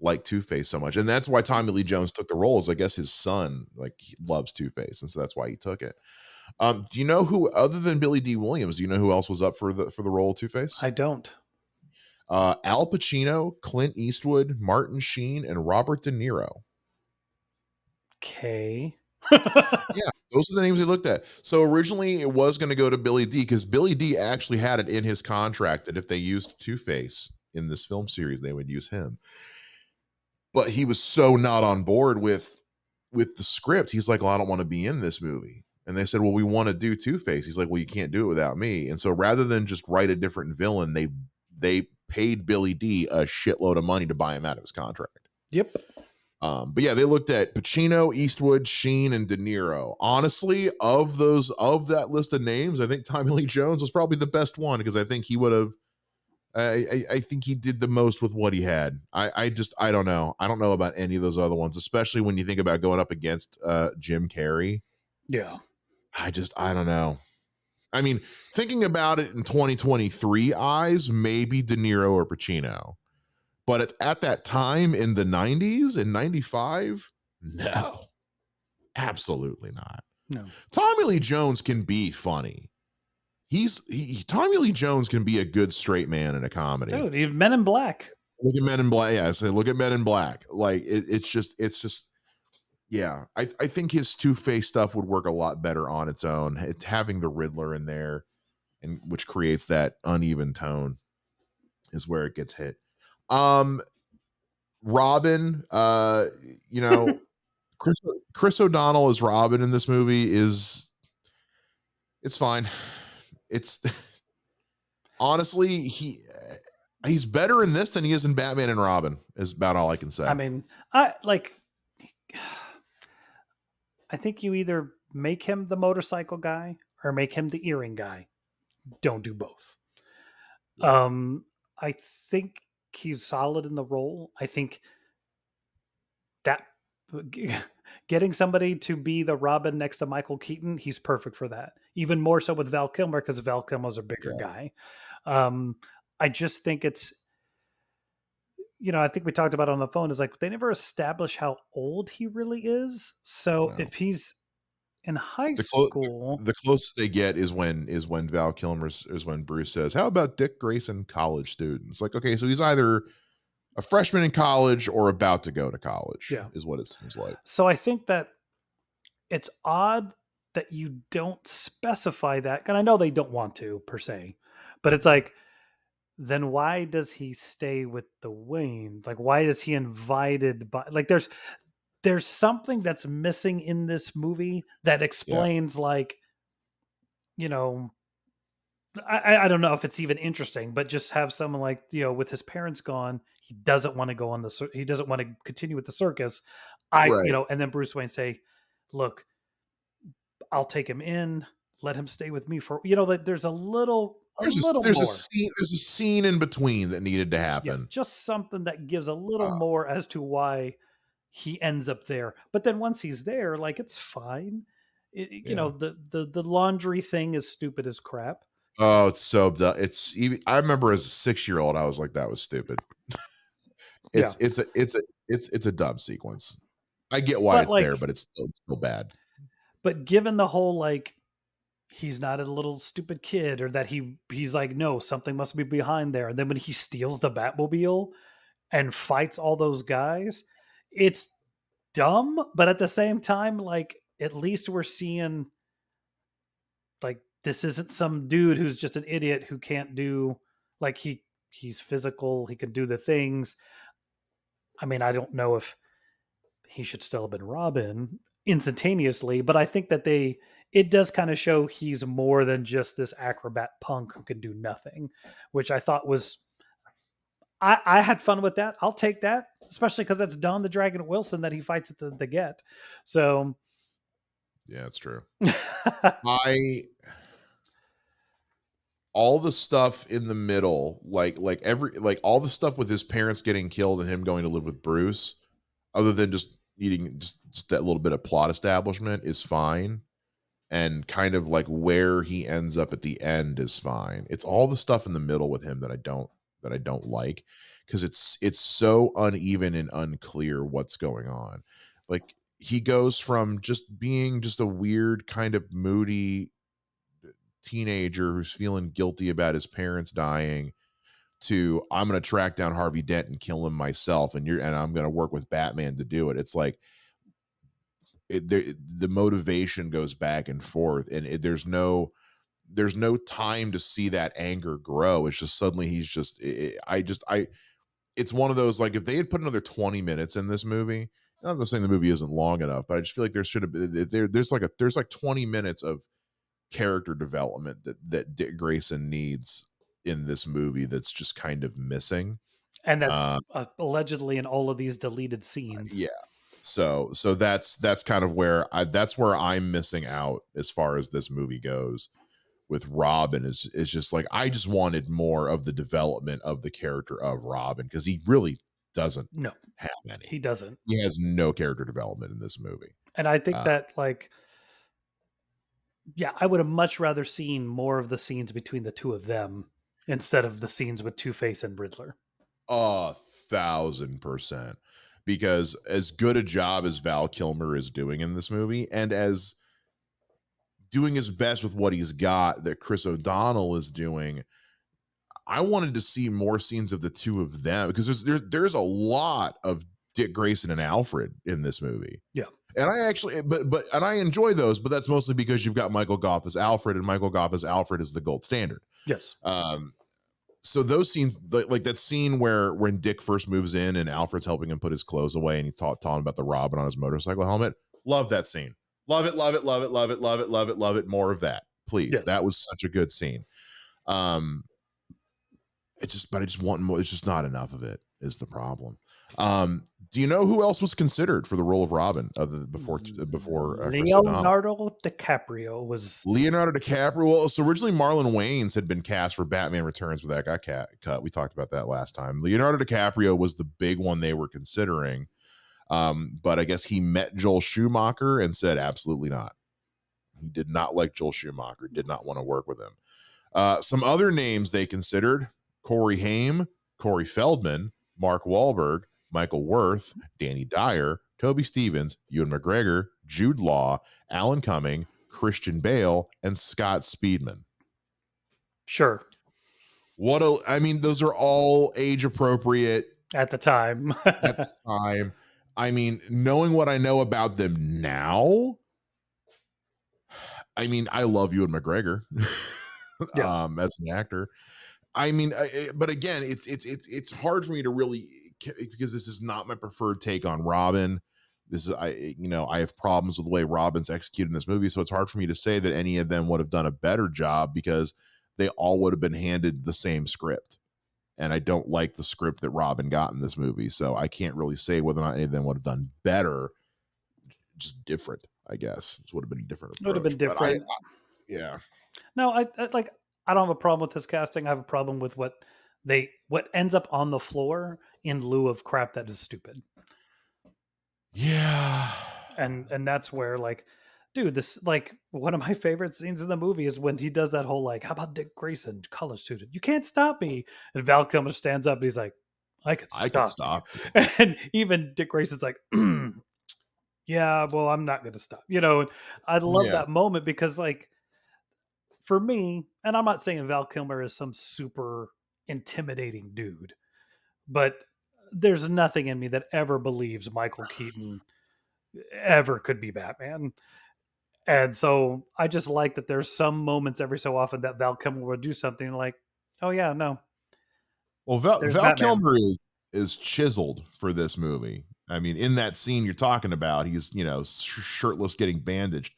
like Two Face so much, and that's why Tommy Lee Jones took the roles. I guess his son like loves Two Face, and so that's why he took it. Um, do you know who other than Billy Dee Williams? Do you know who else was up for the for the role of Two Face? I don't. Uh, Al Pacino, Clint Eastwood, Martin Sheen, and Robert De Niro. Okay. Yeah, those are the names they looked at. So originally it was going to go to Billy Dee because Billy Dee actually had it in his contract that if they used Two Face in this film series, they would use him. But he was so not on board with with the script. He's like, "Well, I don't want to be in this movie." And they said, "Well, we want to do Two Face." He's like, "Well, you can't do it without me." And so rather than just write a different villain, they they paid Billy Dee a shitload of money to buy him out of his contract. Yep. Um, but yeah, they looked at Pacino, Eastwood, Sheen, and De Niro. Honestly, of those of that list of names, I think Tommy Lee Jones was probably the best one because I think he would have. I, I, I think he did the most with what he had. I, I just I don't know. I don't know about any of those other ones, especially when you think about going up against uh, Jim Carrey. Yeah, I just I don't know. I mean, thinking about it in 2023 eyes, maybe De Niro or Pacino. But at, at that time in the 90s, in 95, no, absolutely not. No. Tommy Lee Jones can be funny. He's he, Tommy Lee Jones can be a good straight man in a comedy. Dude, even Men in Black. Look at Men in Black. Yeah, I say look at Men in Black. Like it, it's just it's just yeah. I I think his two face stuff would work a lot better on its own. It's having the Riddler in there, and which creates that uneven tone, is where it gets hit. Um, Robin, uh, you know, Chris Chris O'Donnell as Robin in this movie is it's fine. It's honestly he he's better in this than he is in Batman and Robin. Is about all I can say. I mean, I like. I think you either make him the motorcycle guy or make him the earring guy. Don't do both. Um, I think he's solid in the role. I think that getting somebody to be the Robin next to Michael Keaton, he's perfect for that. Even more so with Val Kilmer because Val Kilmer's a bigger yeah. guy. Um, I just think it's, you know, I think we talked about on the phone is like they never establish how old he really is. So no. if he's in high The clo- school. The closest they get is when is when Val Kilmer is when Bruce says, "How about Dick Grayson college students?" Like, okay, so he's either a freshman in college or about to go to college. Yeah. is what it seems like. So I think that it's odd that you don't specify that. And I know they don't want to per se, but it's like, then why does he stay with the Wayne? Like, why is he invited by? Like, there's there's something that's missing in this movie that explains, like, you know, I, I- don't know if it's even interesting, but just have someone like you know, with his parents gone, he doesn't want to go on the he doesn't want to continue with the circus. I Right. you know, and then Bruce Wayne say, "Look, I'll take him in, let him stay with me for you know." That there's a little a There's, a, there's a scene. There's a scene in between that needed to yeah, happen. just something that gives a little Uh, more as to why he ends up there. But then once he's there, like it's fine. It, you know, the the the laundry thing is stupid as crap. Oh, it's so dumb. it's. even- I remember as a six year old, I was like, "That was stupid." it's it's a it's a it's it's a dumb sequence. I get why But, it's there, but it's still, it's still bad. but given the whole like he's not a little stupid kid or that he he's like no something must be behind there and then when he steals the batmobile and fights all those guys it's dumb but at the same time like at least we're seeing like this isn't some dude who's just an idiot who can't do like he he's physical he can do the things. I mean i don't know if he should still have been robin instantaneously but i think that they it does kind of show he's more than just this acrobat punk who can do nothing which i thought was i i had fun with that i'll take that especially because that's don the dragon wilson that he fights at the, the get so Yeah, it's true. I all the stuff in the middle, like like every like all the stuff with his parents getting killed and him going to live with Bruce, other than just eating just, just that little bit of plot establishment is fine. And kind of like where he ends up at the end is fine. It's all the stuff in the middle with him that I don't that I don't like because it's it's so uneven and unclear what's going on. Like he goes from just being just a weird kind of moody uh, teenager who's feeling guilty about his parents dying to I'm going to track down Harvey Dent and kill him myself and you're and I'm going to work with Batman to do it. It's like it, there, the motivation goes back and forth and it, there's no there's no time to see that anger grow. It's just suddenly he's just it, I just I it's one of those like if they had put another 20 minutes in this movie I'm not saying the movie isn't long enough, but I just feel like there should have been there. There's like a there's like 20 minutes of character development that that Dick Grayson needs in this movie that's just kind of missing. and that's Uh, uh, allegedly in all of these deleted scenes Yeah. So so that's that's kind of where I that's where I'm missing out as far as this movie goes with Robin is is just like I just wanted more of the development of the character of Robin because he really doesn't no have any. he doesn't He has no character development in this movie. And I think Uh, that like yeah, I would have much rather seen more of the scenes between the two of them instead of the scenes with Two Face and Riddler. A thousand percent. Because as good a job as Val Kilmer is doing in this movie, and as doing his best with what he's got that Chris O'Donnell is doing, I wanted to see more scenes of the two of them because there's there's there's a lot of Dick Grayson and Alfred in this movie. Yeah. And I actually but but and I enjoy those, but that's mostly because you've got Michael Gough as Alfred, and Michael Gough as Alfred is the gold standard Yes. um so those scenes like, like that scene where when dick first moves in and alfred's helping him put his clothes away and he's ta- talking about the robin on his motorcycle helmet love that scene love it love it love it love it love it love it love it more of that please Yes. that was such a good scene um it just but i just want more it's just not enough of it is the problem um do you know who else was considered for the role of robin other before before uh? Leonardo DiCaprio was Leonardo DiCaprio. Well, so originally Marlon Wayans had been cast for Batman Returns, but that got cat, cut. We talked about that last time. Leonardo DiCaprio was the big one they were considering, um, but I guess he met Joel Schumacher and said absolutely not. He did not like Joel Schumacher. Did not want to work with him. Uh, some other names they considered: Corey Haim, Corey Feldman, Mark Wahlberg, Michael Worth, Danny Dyer, Toby Stephens, Ewan McGregor, Jude Law, Alan Cumming, Christian Bale, and Scott Speedman. Sure. What a, I mean, those are all age appropriate at the time. at the time. I mean, knowing what I know about them now, I mean, I love Ewan McGregor yeah. um, as an actor. I mean, I, but again, it's it's it's it's hard for me to really because this is not my preferred take on Robin. This is I you know I have problems with the way Robin's executed in this movie, so it's hard for me to say that any of them would have done a better job because they all would have been handed the same script. And I don't like the script that Robin got in this movie, so I can't really say whether or not any of them would have done better. Just different, I guess. It would have been a different. Approach. Would have been different. I, I, yeah. No, I, I like. I don't have a problem with this casting. I have a problem with what they what ends up on the floor in lieu of crap that is stupid. Yeah. And and that's where like dude, this like one of my favorite scenes in the movie is when he does that whole like, how about Dick Grayson, color suited? You can't stop me. And Val Kilmer stands up. And he's like, I could stop. I could stop. And even Dick Grayson's like, hmm, yeah, well, I'm not going to stop. You know, I love yeah. that moment because like for me, and I'm not saying Val Kilmer is some super intimidating dude, but there's nothing in me that ever believes Michael Keaton ever could be Batman. And so I just like that there's some moments every so often that Val Kilmer would do something like, oh yeah, no. Well, Val, Val Kilmer is is chiseled for this movie. I mean, in that scene you're talking about, he's you know shirtless, getting bandaged.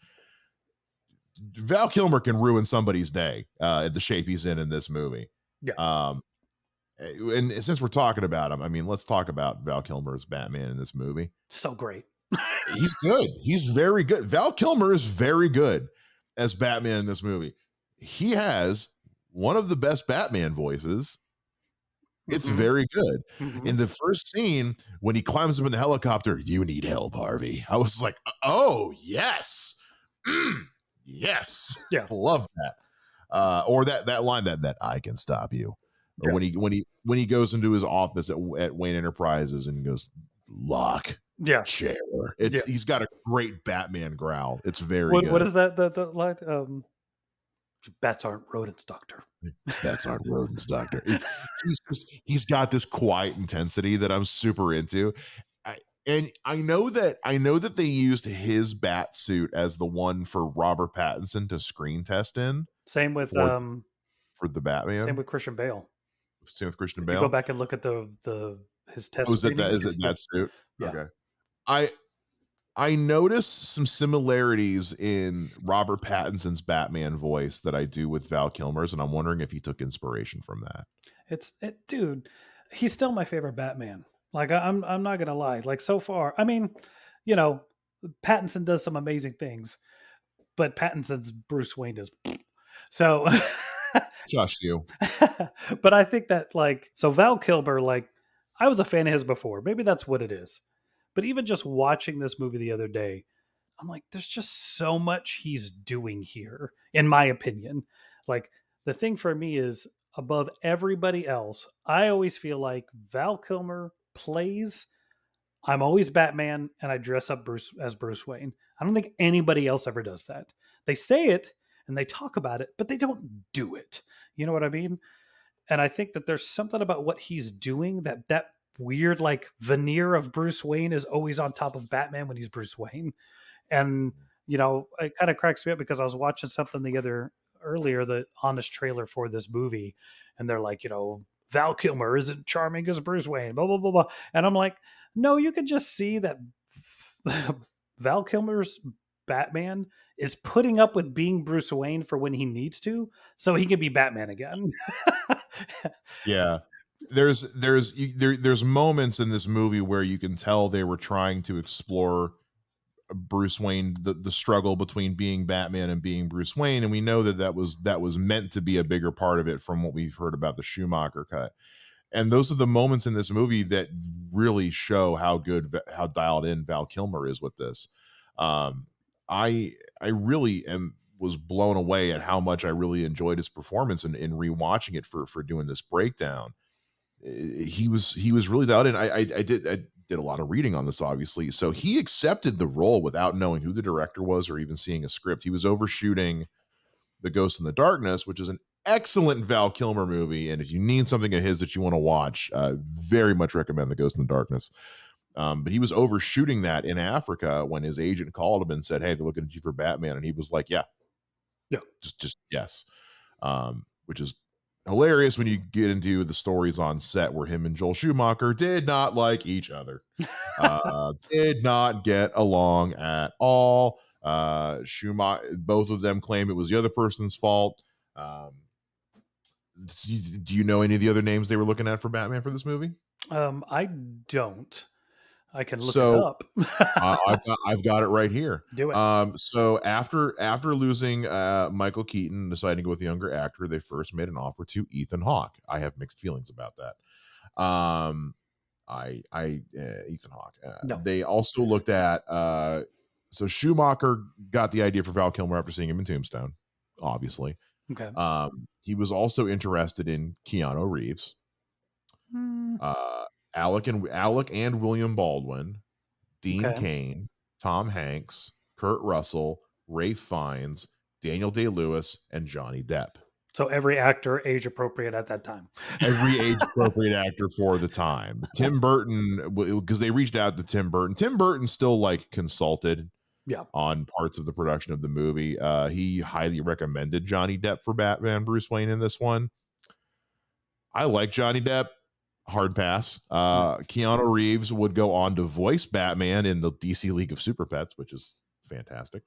Val Kilmer can ruin somebody's day uh, at the shape he's in in this movie. Yeah. Um, eh, and since we're talking about him, I mean, let's talk about Val Kilmer as Batman in this movie. So great. He's good. He's very good. Val Kilmer is very good as Batman in this movie. He has one of the best Batman voices. It's mm-hmm. very good. Mm-hmm. In the first scene, when he climbs up in the helicopter, you need help, Harvey. I was like, oh, yes. Mm, yes. Yeah. Love that. Uh, or that that line that that I can stop you. Or yeah. when he when he when he goes into his office at, at Wayne Enterprises and goes, lock yeah chair. It's yeah. he's got a great Batman growl. It's very what, good. What is that? The the line? Um, bats aren't rodents, doctor. Bats aren't rodents, doctor. It's, he's just, he's got this quiet intensity that I'm super into. I, and I know that I know that they used his bat suit as the one for Robert Pattinson to screen test in. Same with for, um for the Batman. Same with Christian Bale. Same with Christian Bale. go back and look at the the his test. Oh, is it that? Is it that suit? Yeah. Okay. I I noticed some similarities in Robert Pattinson's Batman voice that I do with Val Kilmer's, and I'm wondering if he took inspiration from that. It's it, dude, he's still my favorite Batman. Like I, I'm I'm not gonna lie. Like so far, I mean, you know, Pattinson does some amazing things, but Pattinson's Bruce Wayne is so. Josh, you. but I think that like so Val Kilmer, like I was a fan of his before. Maybe that's what it is. But even just watching this movie the other day, I'm like, there's just so much he's doing here, in my opinion. Like, the thing for me is above everybody else, I always feel like Val Kilmer plays. I'm always Batman and I dress up Bruce as Bruce Wayne. I don't think anybody else ever does that. They say it and they talk about it, but they don't do it. You know what I mean? And I think that there's something about what he's doing that that weird like veneer of Bruce Wayne is always on top of Batman when he's Bruce Wayne. And mm. you know, it kind of cracks me up because I was watching something the other earlier the honest trailer for this movie and they're like, you know, Val Kilmer isn't charming as Bruce Wayne, blah blah blah blah. And I'm like, no, you can just see that Val Kilmer's Batman is putting up with being Bruce Wayne for when he needs to, so he can be Batman again. yeah, there's there's there, there's moments in this movie where you can tell they were trying to explore Bruce Wayne the the struggle between being Batman and being Bruce Wayne and we know that that was that was meant to be a bigger part of it from what we've heard about the Schumacher cut. And those are the moments in this movie that really show how good how dialed in Val Kilmer is with this. Um I I really am was blown away at how much I really enjoyed his performance and in, in rewatching it for for doing this breakdown. Eh, he was he was really in. I I, I did I did a lot of reading on this, obviously. So he accepted the role without knowing who the director was or even seeing a script. He was overshooting The Ghost in the Darkness, which is an excellent Val Kilmer movie. And if you need something of his that you want to watch, uh, very much recommend The Ghost in the Darkness. Um, but he was overshooting that in Africa when his agent called him and said, "Hey, they're looking at you for Batman," and he was like, "Yeah, yeah, just, just yes," um, which is hilarious when you get into the stories on set where him and Joel Schumacher did not like each other, uh, did not get along at all. Uh, Schumacher, both of them claim it was the other person's fault. Um, do you know any of the other names they were looking at for Batman for this movie? Um, I don't. I can look so, it up. uh, I've, got, I've got it right here. Do it. Um, so after after losing uh, Michael Keaton, deciding to go with the younger actor, they first made an offer to Ethan Hawke. I have mixed feelings about that. Um, I I uh, Ethan Hawke. Uh, no. They also looked at uh, so Schumacher got the idea for Val Kilmer after seeing him in Tombstone, obviously. Okay. Um, he was also interested in Keanu Reeves. Mm. Uh, Alec and Alec and William Baldwin, Dean Okay. Cain, Tom Hanks, Kurt Russell, Ralph Fiennes, Daniel Day Lewis, and Johnny Depp. So every actor age appropriate at that time. Every age appropriate actor for the time. Tim Burton, because they reached out to Tim Burton. Tim Burton still like consulted Yeah. on parts of the production of the movie. Uh, he highly recommended Johnny Depp for Batman Bruce Wayne in this one. I like Johnny Depp. Hard pass. Uh, Keanu Reeves would go on to voice Batman in the DC League of Super Pets, which is fantastic.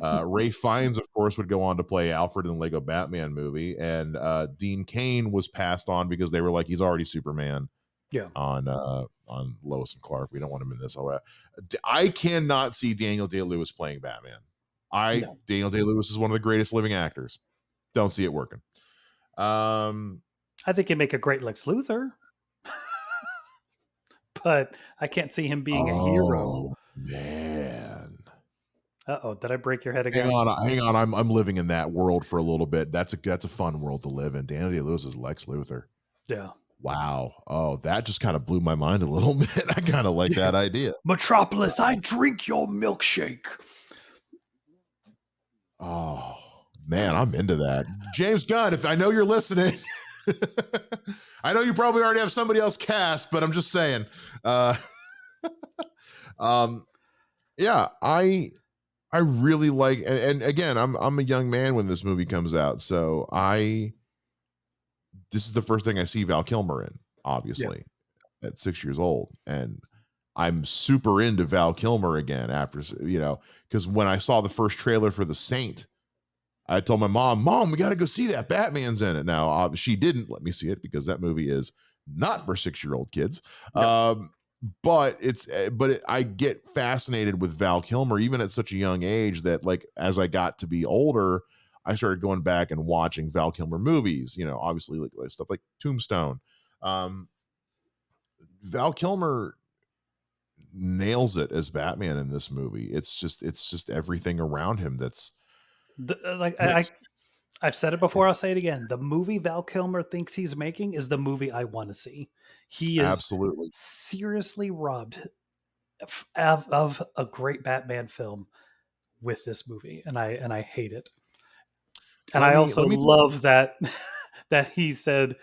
Uh, Ray Fiennes, of course, would go on to play Alfred in the Lego Batman movie, and uh, Dean Cain was passed on because they were like, he's already Superman. Yeah. On uh, on Lois and Clark, we don't want him in this. Oh, uh, cannot see Daniel Day Lewis playing Batman. I No. Daniel Day Lewis is one of the greatest living actors. Don't see it working. Um, I think he'd make a great Lex Luthor. But I can't see him being a hero. oh, man. Uh oh, did I break your head again? Hang on, hang on. I'm I'm living in that world for a little bit. That's a that's a fun world to live in. Day Lewis is Lex Luthor. Yeah. Wow. Oh, that just kind of blew my mind a little bit. I kind of like that idea. Metropolis, I drink your milkshake. Oh man, I'm into that. James Gunn, if I know you're listening, I know you probably already have somebody else cast, but I'm just saying. Uh, um, yeah, I I really like, and, and again, I'm I'm a young man when this movie comes out, so I this is the first thing I see Val Kilmer in, obviously, at six years old, and I'm super into Val Kilmer again after you know because when I saw the first trailer for The Saint, I told my mom, "Mom, we got to go see that. Batman's in it." Now uh, she didn't let me see it because that movie is not for six year old kids. Um, but it's uh, but it, I get fascinated with Val Kilmer even at such a young age that like as I got to be older, I started going back and watching Val Kilmer movies. You know, obviously like, like stuff like Tombstone. Um, Val Kilmer nails it as Batman in this movie. It's just it's just everything around him that's The, uh, like I, I. I've said it before. I'll say it again. The movie Val Kilmer thinks he's making is the movie I want to see. He is absolutely seriously robbed of, of, a great Batman film with this movie, and I and I hate it. And Let I me- also love that that he said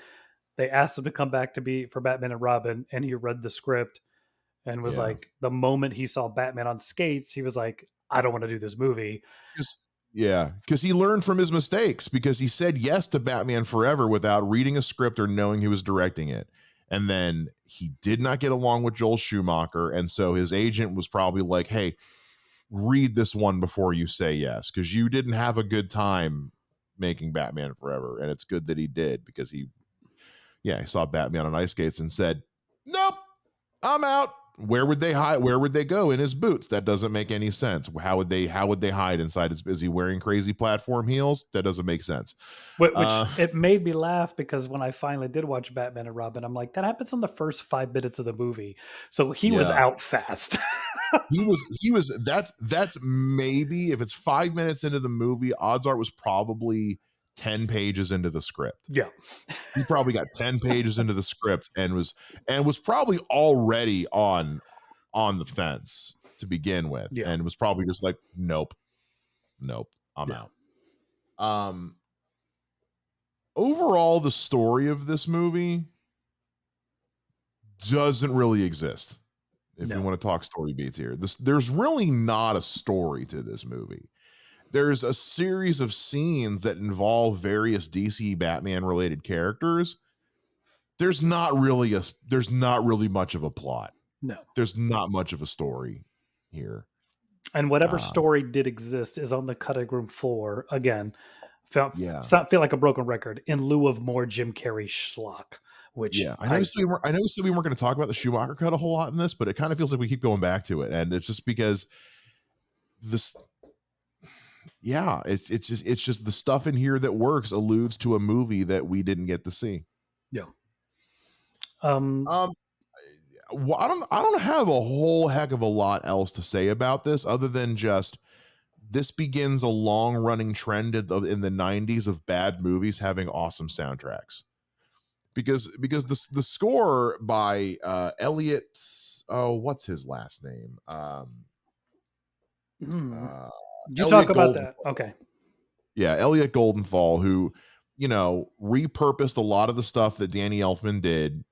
they asked him to come back to be for Batman and Robin, and he read the script and was Yeah. like, the moment he saw Batman on skates, he was like, I don't want to do this movie. Yeah, because he learned from his mistakes because he said yes to Batman Forever without reading a script or knowing he was directing it. And then he did not get along with Joel Schumacher. And so his agent was probably like, hey, read this one before you say yes, because you didn't have a good time making Batman Forever. And it's good that he did because he, yeah, he saw Batman on ice skates and said, nope, I'm out. Where would they hide? Where would they go in his boots? That doesn't make any sense. How would they? How would they hide inside his? Is he wearing crazy platform heels? That doesn't make sense. Which, Uh, it made me laugh because when I finally did watch Batman and Robin, I'm like, that happens in the first five minutes of the movie. So he was out fast. He was. He was. That's that's maybe if it's five minutes into the movie, odds are it was probably ten pages into the script. yeah. He probably got ten pages into the script and was and was probably already on on the fence to begin with Yeah. and was probably just like nope nope i'm Yeah. out um overall the story of this movie doesn't really exist if No. you want to talk story beats here this there's really not a story to this movie there's a series of scenes that involve various dc batman related characters there's not really a there's not really much of a plot No. there's not much of a story here And whatever Ah. story did exist is on the cutting room floor again. Felt Yeah. feel like a broken record in lieu of more Jim Carrey schlock. Which Yeah, I know. we were, I know we said we weren't going to talk about the Schumacher cut a whole lot in this, but it kind of feels like we keep going back to it, and it's just because this. Yeah, it's it's just it's just the stuff in here that works alludes to a movie that we didn't get to see. um Um, well, I don't I don't have a whole heck of a lot else to say about this other than just this begins a long running trend in the, in the 90s of bad movies having awesome soundtracks because because the the score by uh Elliot oh what's his last name um hmm. uh, you Elliot talk about Golden- that. Okay. yeah Elliot Goldenthal who you know repurposed a lot of the stuff that Danny Elfman did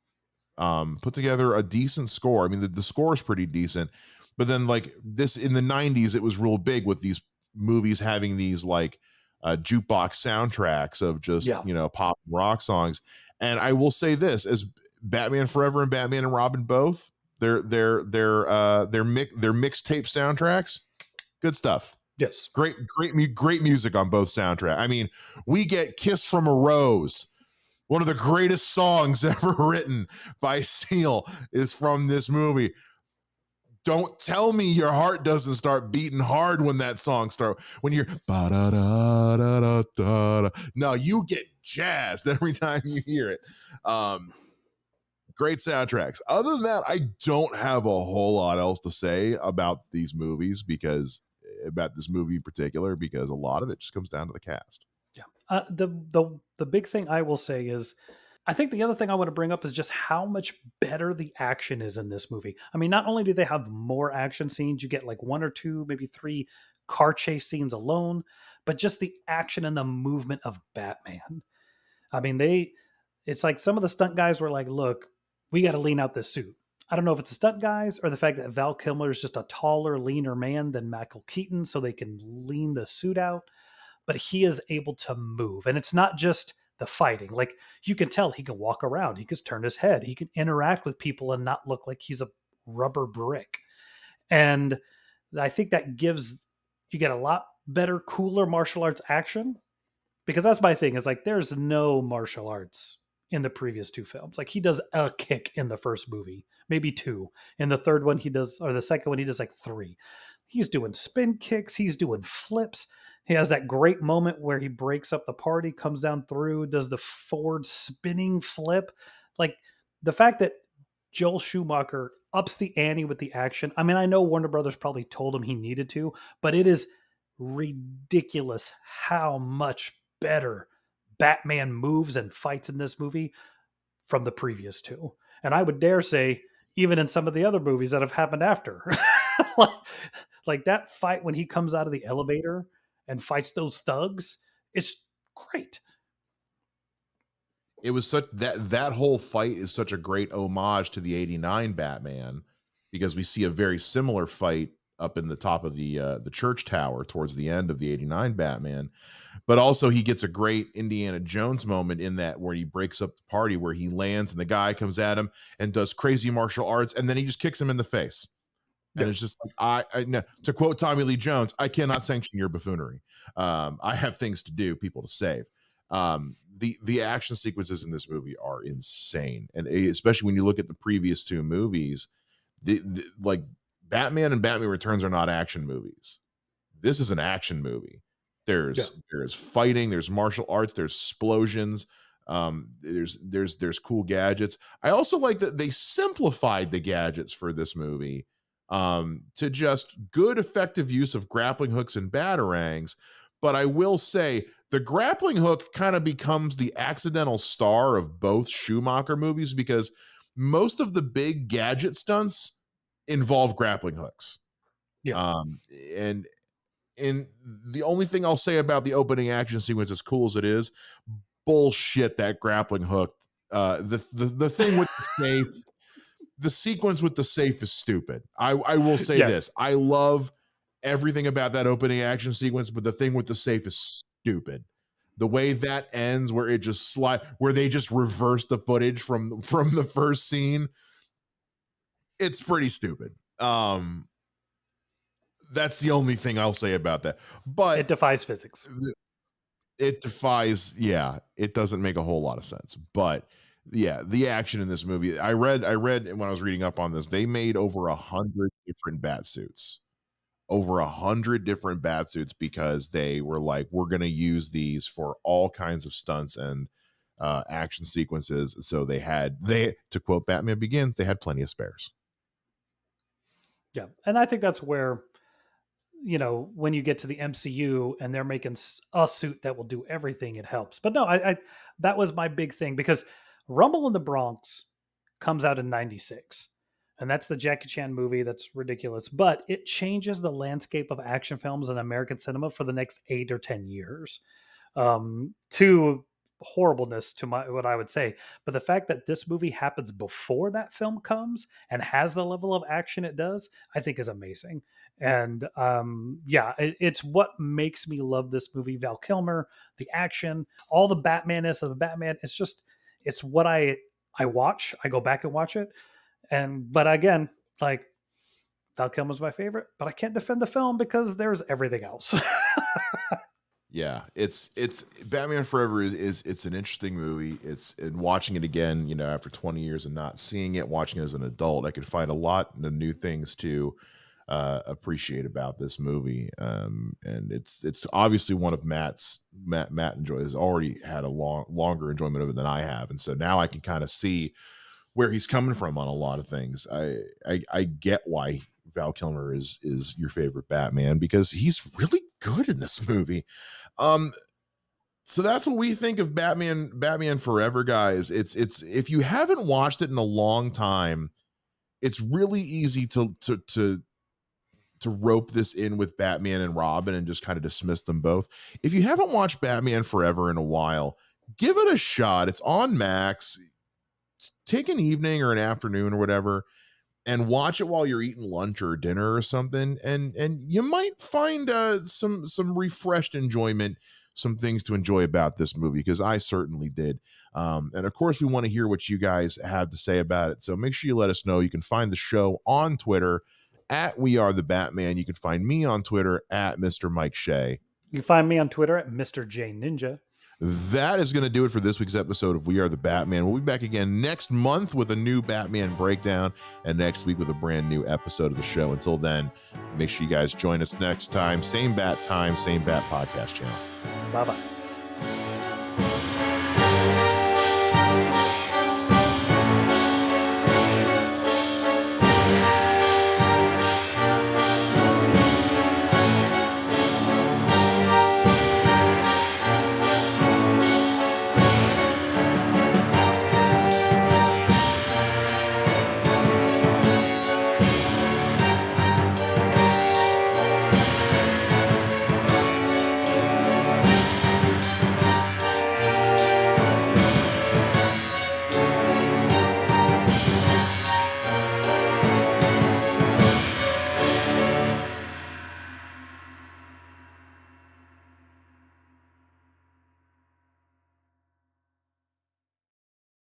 um put together a decent score i mean the, the score is pretty decent but then like this in the 90s it was real big with these movies having these like uh jukebox soundtracks of just Yeah. you know pop and rock songs and i will say this as batman forever and batman and robin both their their their uh their mix their mixtape soundtracks good stuff Yes. great great great music on both soundtrack. I mean we get kiss from a rose one of the greatest songs ever written by seal is from this movie. Don't tell me your heart doesn't start beating hard when that song start when you're no you get jazzed every time you hear it. Um great soundtracks. Other than that i don't have a whole lot else to say about these movies because about this movie in particular because a lot of it just comes down to the cast Yeah. Uh, the the the big thing I will say is, I think the other thing I want to bring up is just how much better the action is in this movie. I mean, not only do they have more action scenes, you get like one or two, maybe three car chase scenes alone, but just the action and the movement of Batman. I mean, they it's like some of the stunt guys were like, "Look, we got to lean out this suit." I don't know if it's the stunt guys or the fact that Val Kilmer is just a taller, leaner man than Michael Keaton, so they can lean the suit out but he is able to move. And it's not just the fighting. Like you can tell he can walk around, he can turn his head, he can interact with people and not look like he's a rubber brick. And I think that gives you get a lot better, cooler martial arts action. Because that's my thing, is like there's no martial arts in the previous two films. Like he does a kick in the first movie, maybe two. And the third one, he does, or the second one, he does like three. He's doing spin kicks, he's doing flips. He has that great moment where he breaks up the party, comes down through, does the forward spinning flip. Like the fact that Joel Schumacher ups the ante with the action. I mean, I know Warner Brothers probably told him he needed to, but it is ridiculous how much better Batman moves and fights in this movie from the previous two. And I would dare say, even in some of the other movies that have happened after. like, like that fight when he comes out of the elevator and fights those thugs, is great. it was such that that whole fight is such a great homage to the 89 batman because we see a very similar fight up in the top of the uh, the church tower towards the end of the 89 batman but also he gets a great indiana jones moment in that where he breaks up the party where he lands and the guy comes at him and does crazy martial arts and then he just kicks him in the face and it's just like I, I no, to quote Tommy Lee Jones, I cannot sanction your buffoonery. Um, I have things to do, people to save. Um, the the action sequences in this movie are insane, and e- especially when you look at the previous two movies, the, the like Batman and Batman Returns are not action movies. This is an action movie. There's Yeah. there's fighting, there's martial arts, there's explosions, um, there's there's there's cool gadgets. I also like that they simplified the gadgets for this movie um, to just good effective use of grappling hooks and batarangs. But I will say the grappling hook kind of becomes the accidental star of both Schumacher movies because most of the big gadget stunts involve grappling hooks. Yeah. Um, and and the only thing I'll say about the opening action sequence, as cool as it is, bullshit that grappling hook. Uh, the the the thing with the safe, the sequence with the safe is stupid. I I will say Yes. this: I love everything about that opening action sequence, but the thing with the safe is stupid. The way that ends, where it just slide, where they just reverse the footage from from the first scene, it's pretty stupid. Um, that's the only thing I'll say about that. But it defies physics. it defies yeah it doesn't make a whole lot of sense but yeah the action in this movie i read i read when i was reading up on this they made over a hundred different bat suits over a hundred different bat suits because they were like we're going to use these for all kinds of stunts and uh action sequences so they had they to quote batman begins they had plenty of spares Yeah, and I think that's where, you know, when you get to the MCU and they're making a suit that will do everything, it helps. But no, I, I that was my big thing because Rumble in the Bronx comes out in '96, and that's the Jackie Chan movie. That's ridiculous, but it changes the landscape of action films in American cinema for the next eight or ten years. Um, to horribleness to my what I would say. But the fact that this movie happens before that film comes and has the level of action it does, I think is amazing. And um, yeah, it, it's what makes me love this movie. Val Kilmer, the action, all the Batmanness of the Batman. It's just it's what I I watch. I go back and watch it. And but again, like Val Kilmer's my favorite, but I can't defend the film because there's everything else. yeah it's it's batman forever is, is it's an interesting movie. It's and watching it again you know after 20 years and not seeing it watching it as an adult i could find a lot of new things to uh appreciate about this movie. Um and it's it's obviously one of matt's matt matt enjoys has already had a long longer enjoyment of it than i have. And so now i can kind of see where he's coming from on a lot of things. I i, I get why val kilmer is is your favorite batman because he's really good in this movie. Um so that's what we think of batman batman forever guys. It's it's if you haven't watched it in a long time it's really easy to to to to rope this in with batman and robin and just kind of dismiss them both. If you haven't watched batman forever in a while give it a shot. It's on max. Take an evening or an afternoon or whatever and watch it while you're eating lunch or dinner or something and and you might find uh some some refreshed enjoyment some things to enjoy about this movie because i certainly did um and of course we want to hear what you guys have to say about it so make sure you let us know you can find the show on twitter at we are the batman you can find me on twitter at mr mike shea you can find me on Twitter at Mr. J Ninja. That is going to do it for this week's episode of We Are the Batman. We'll be back again next month with a new Batman breakdown and next week with a brand new episode of the show. Until then, make sure you guys join us next time. Same bat time, same bat podcast channel. Bye bye.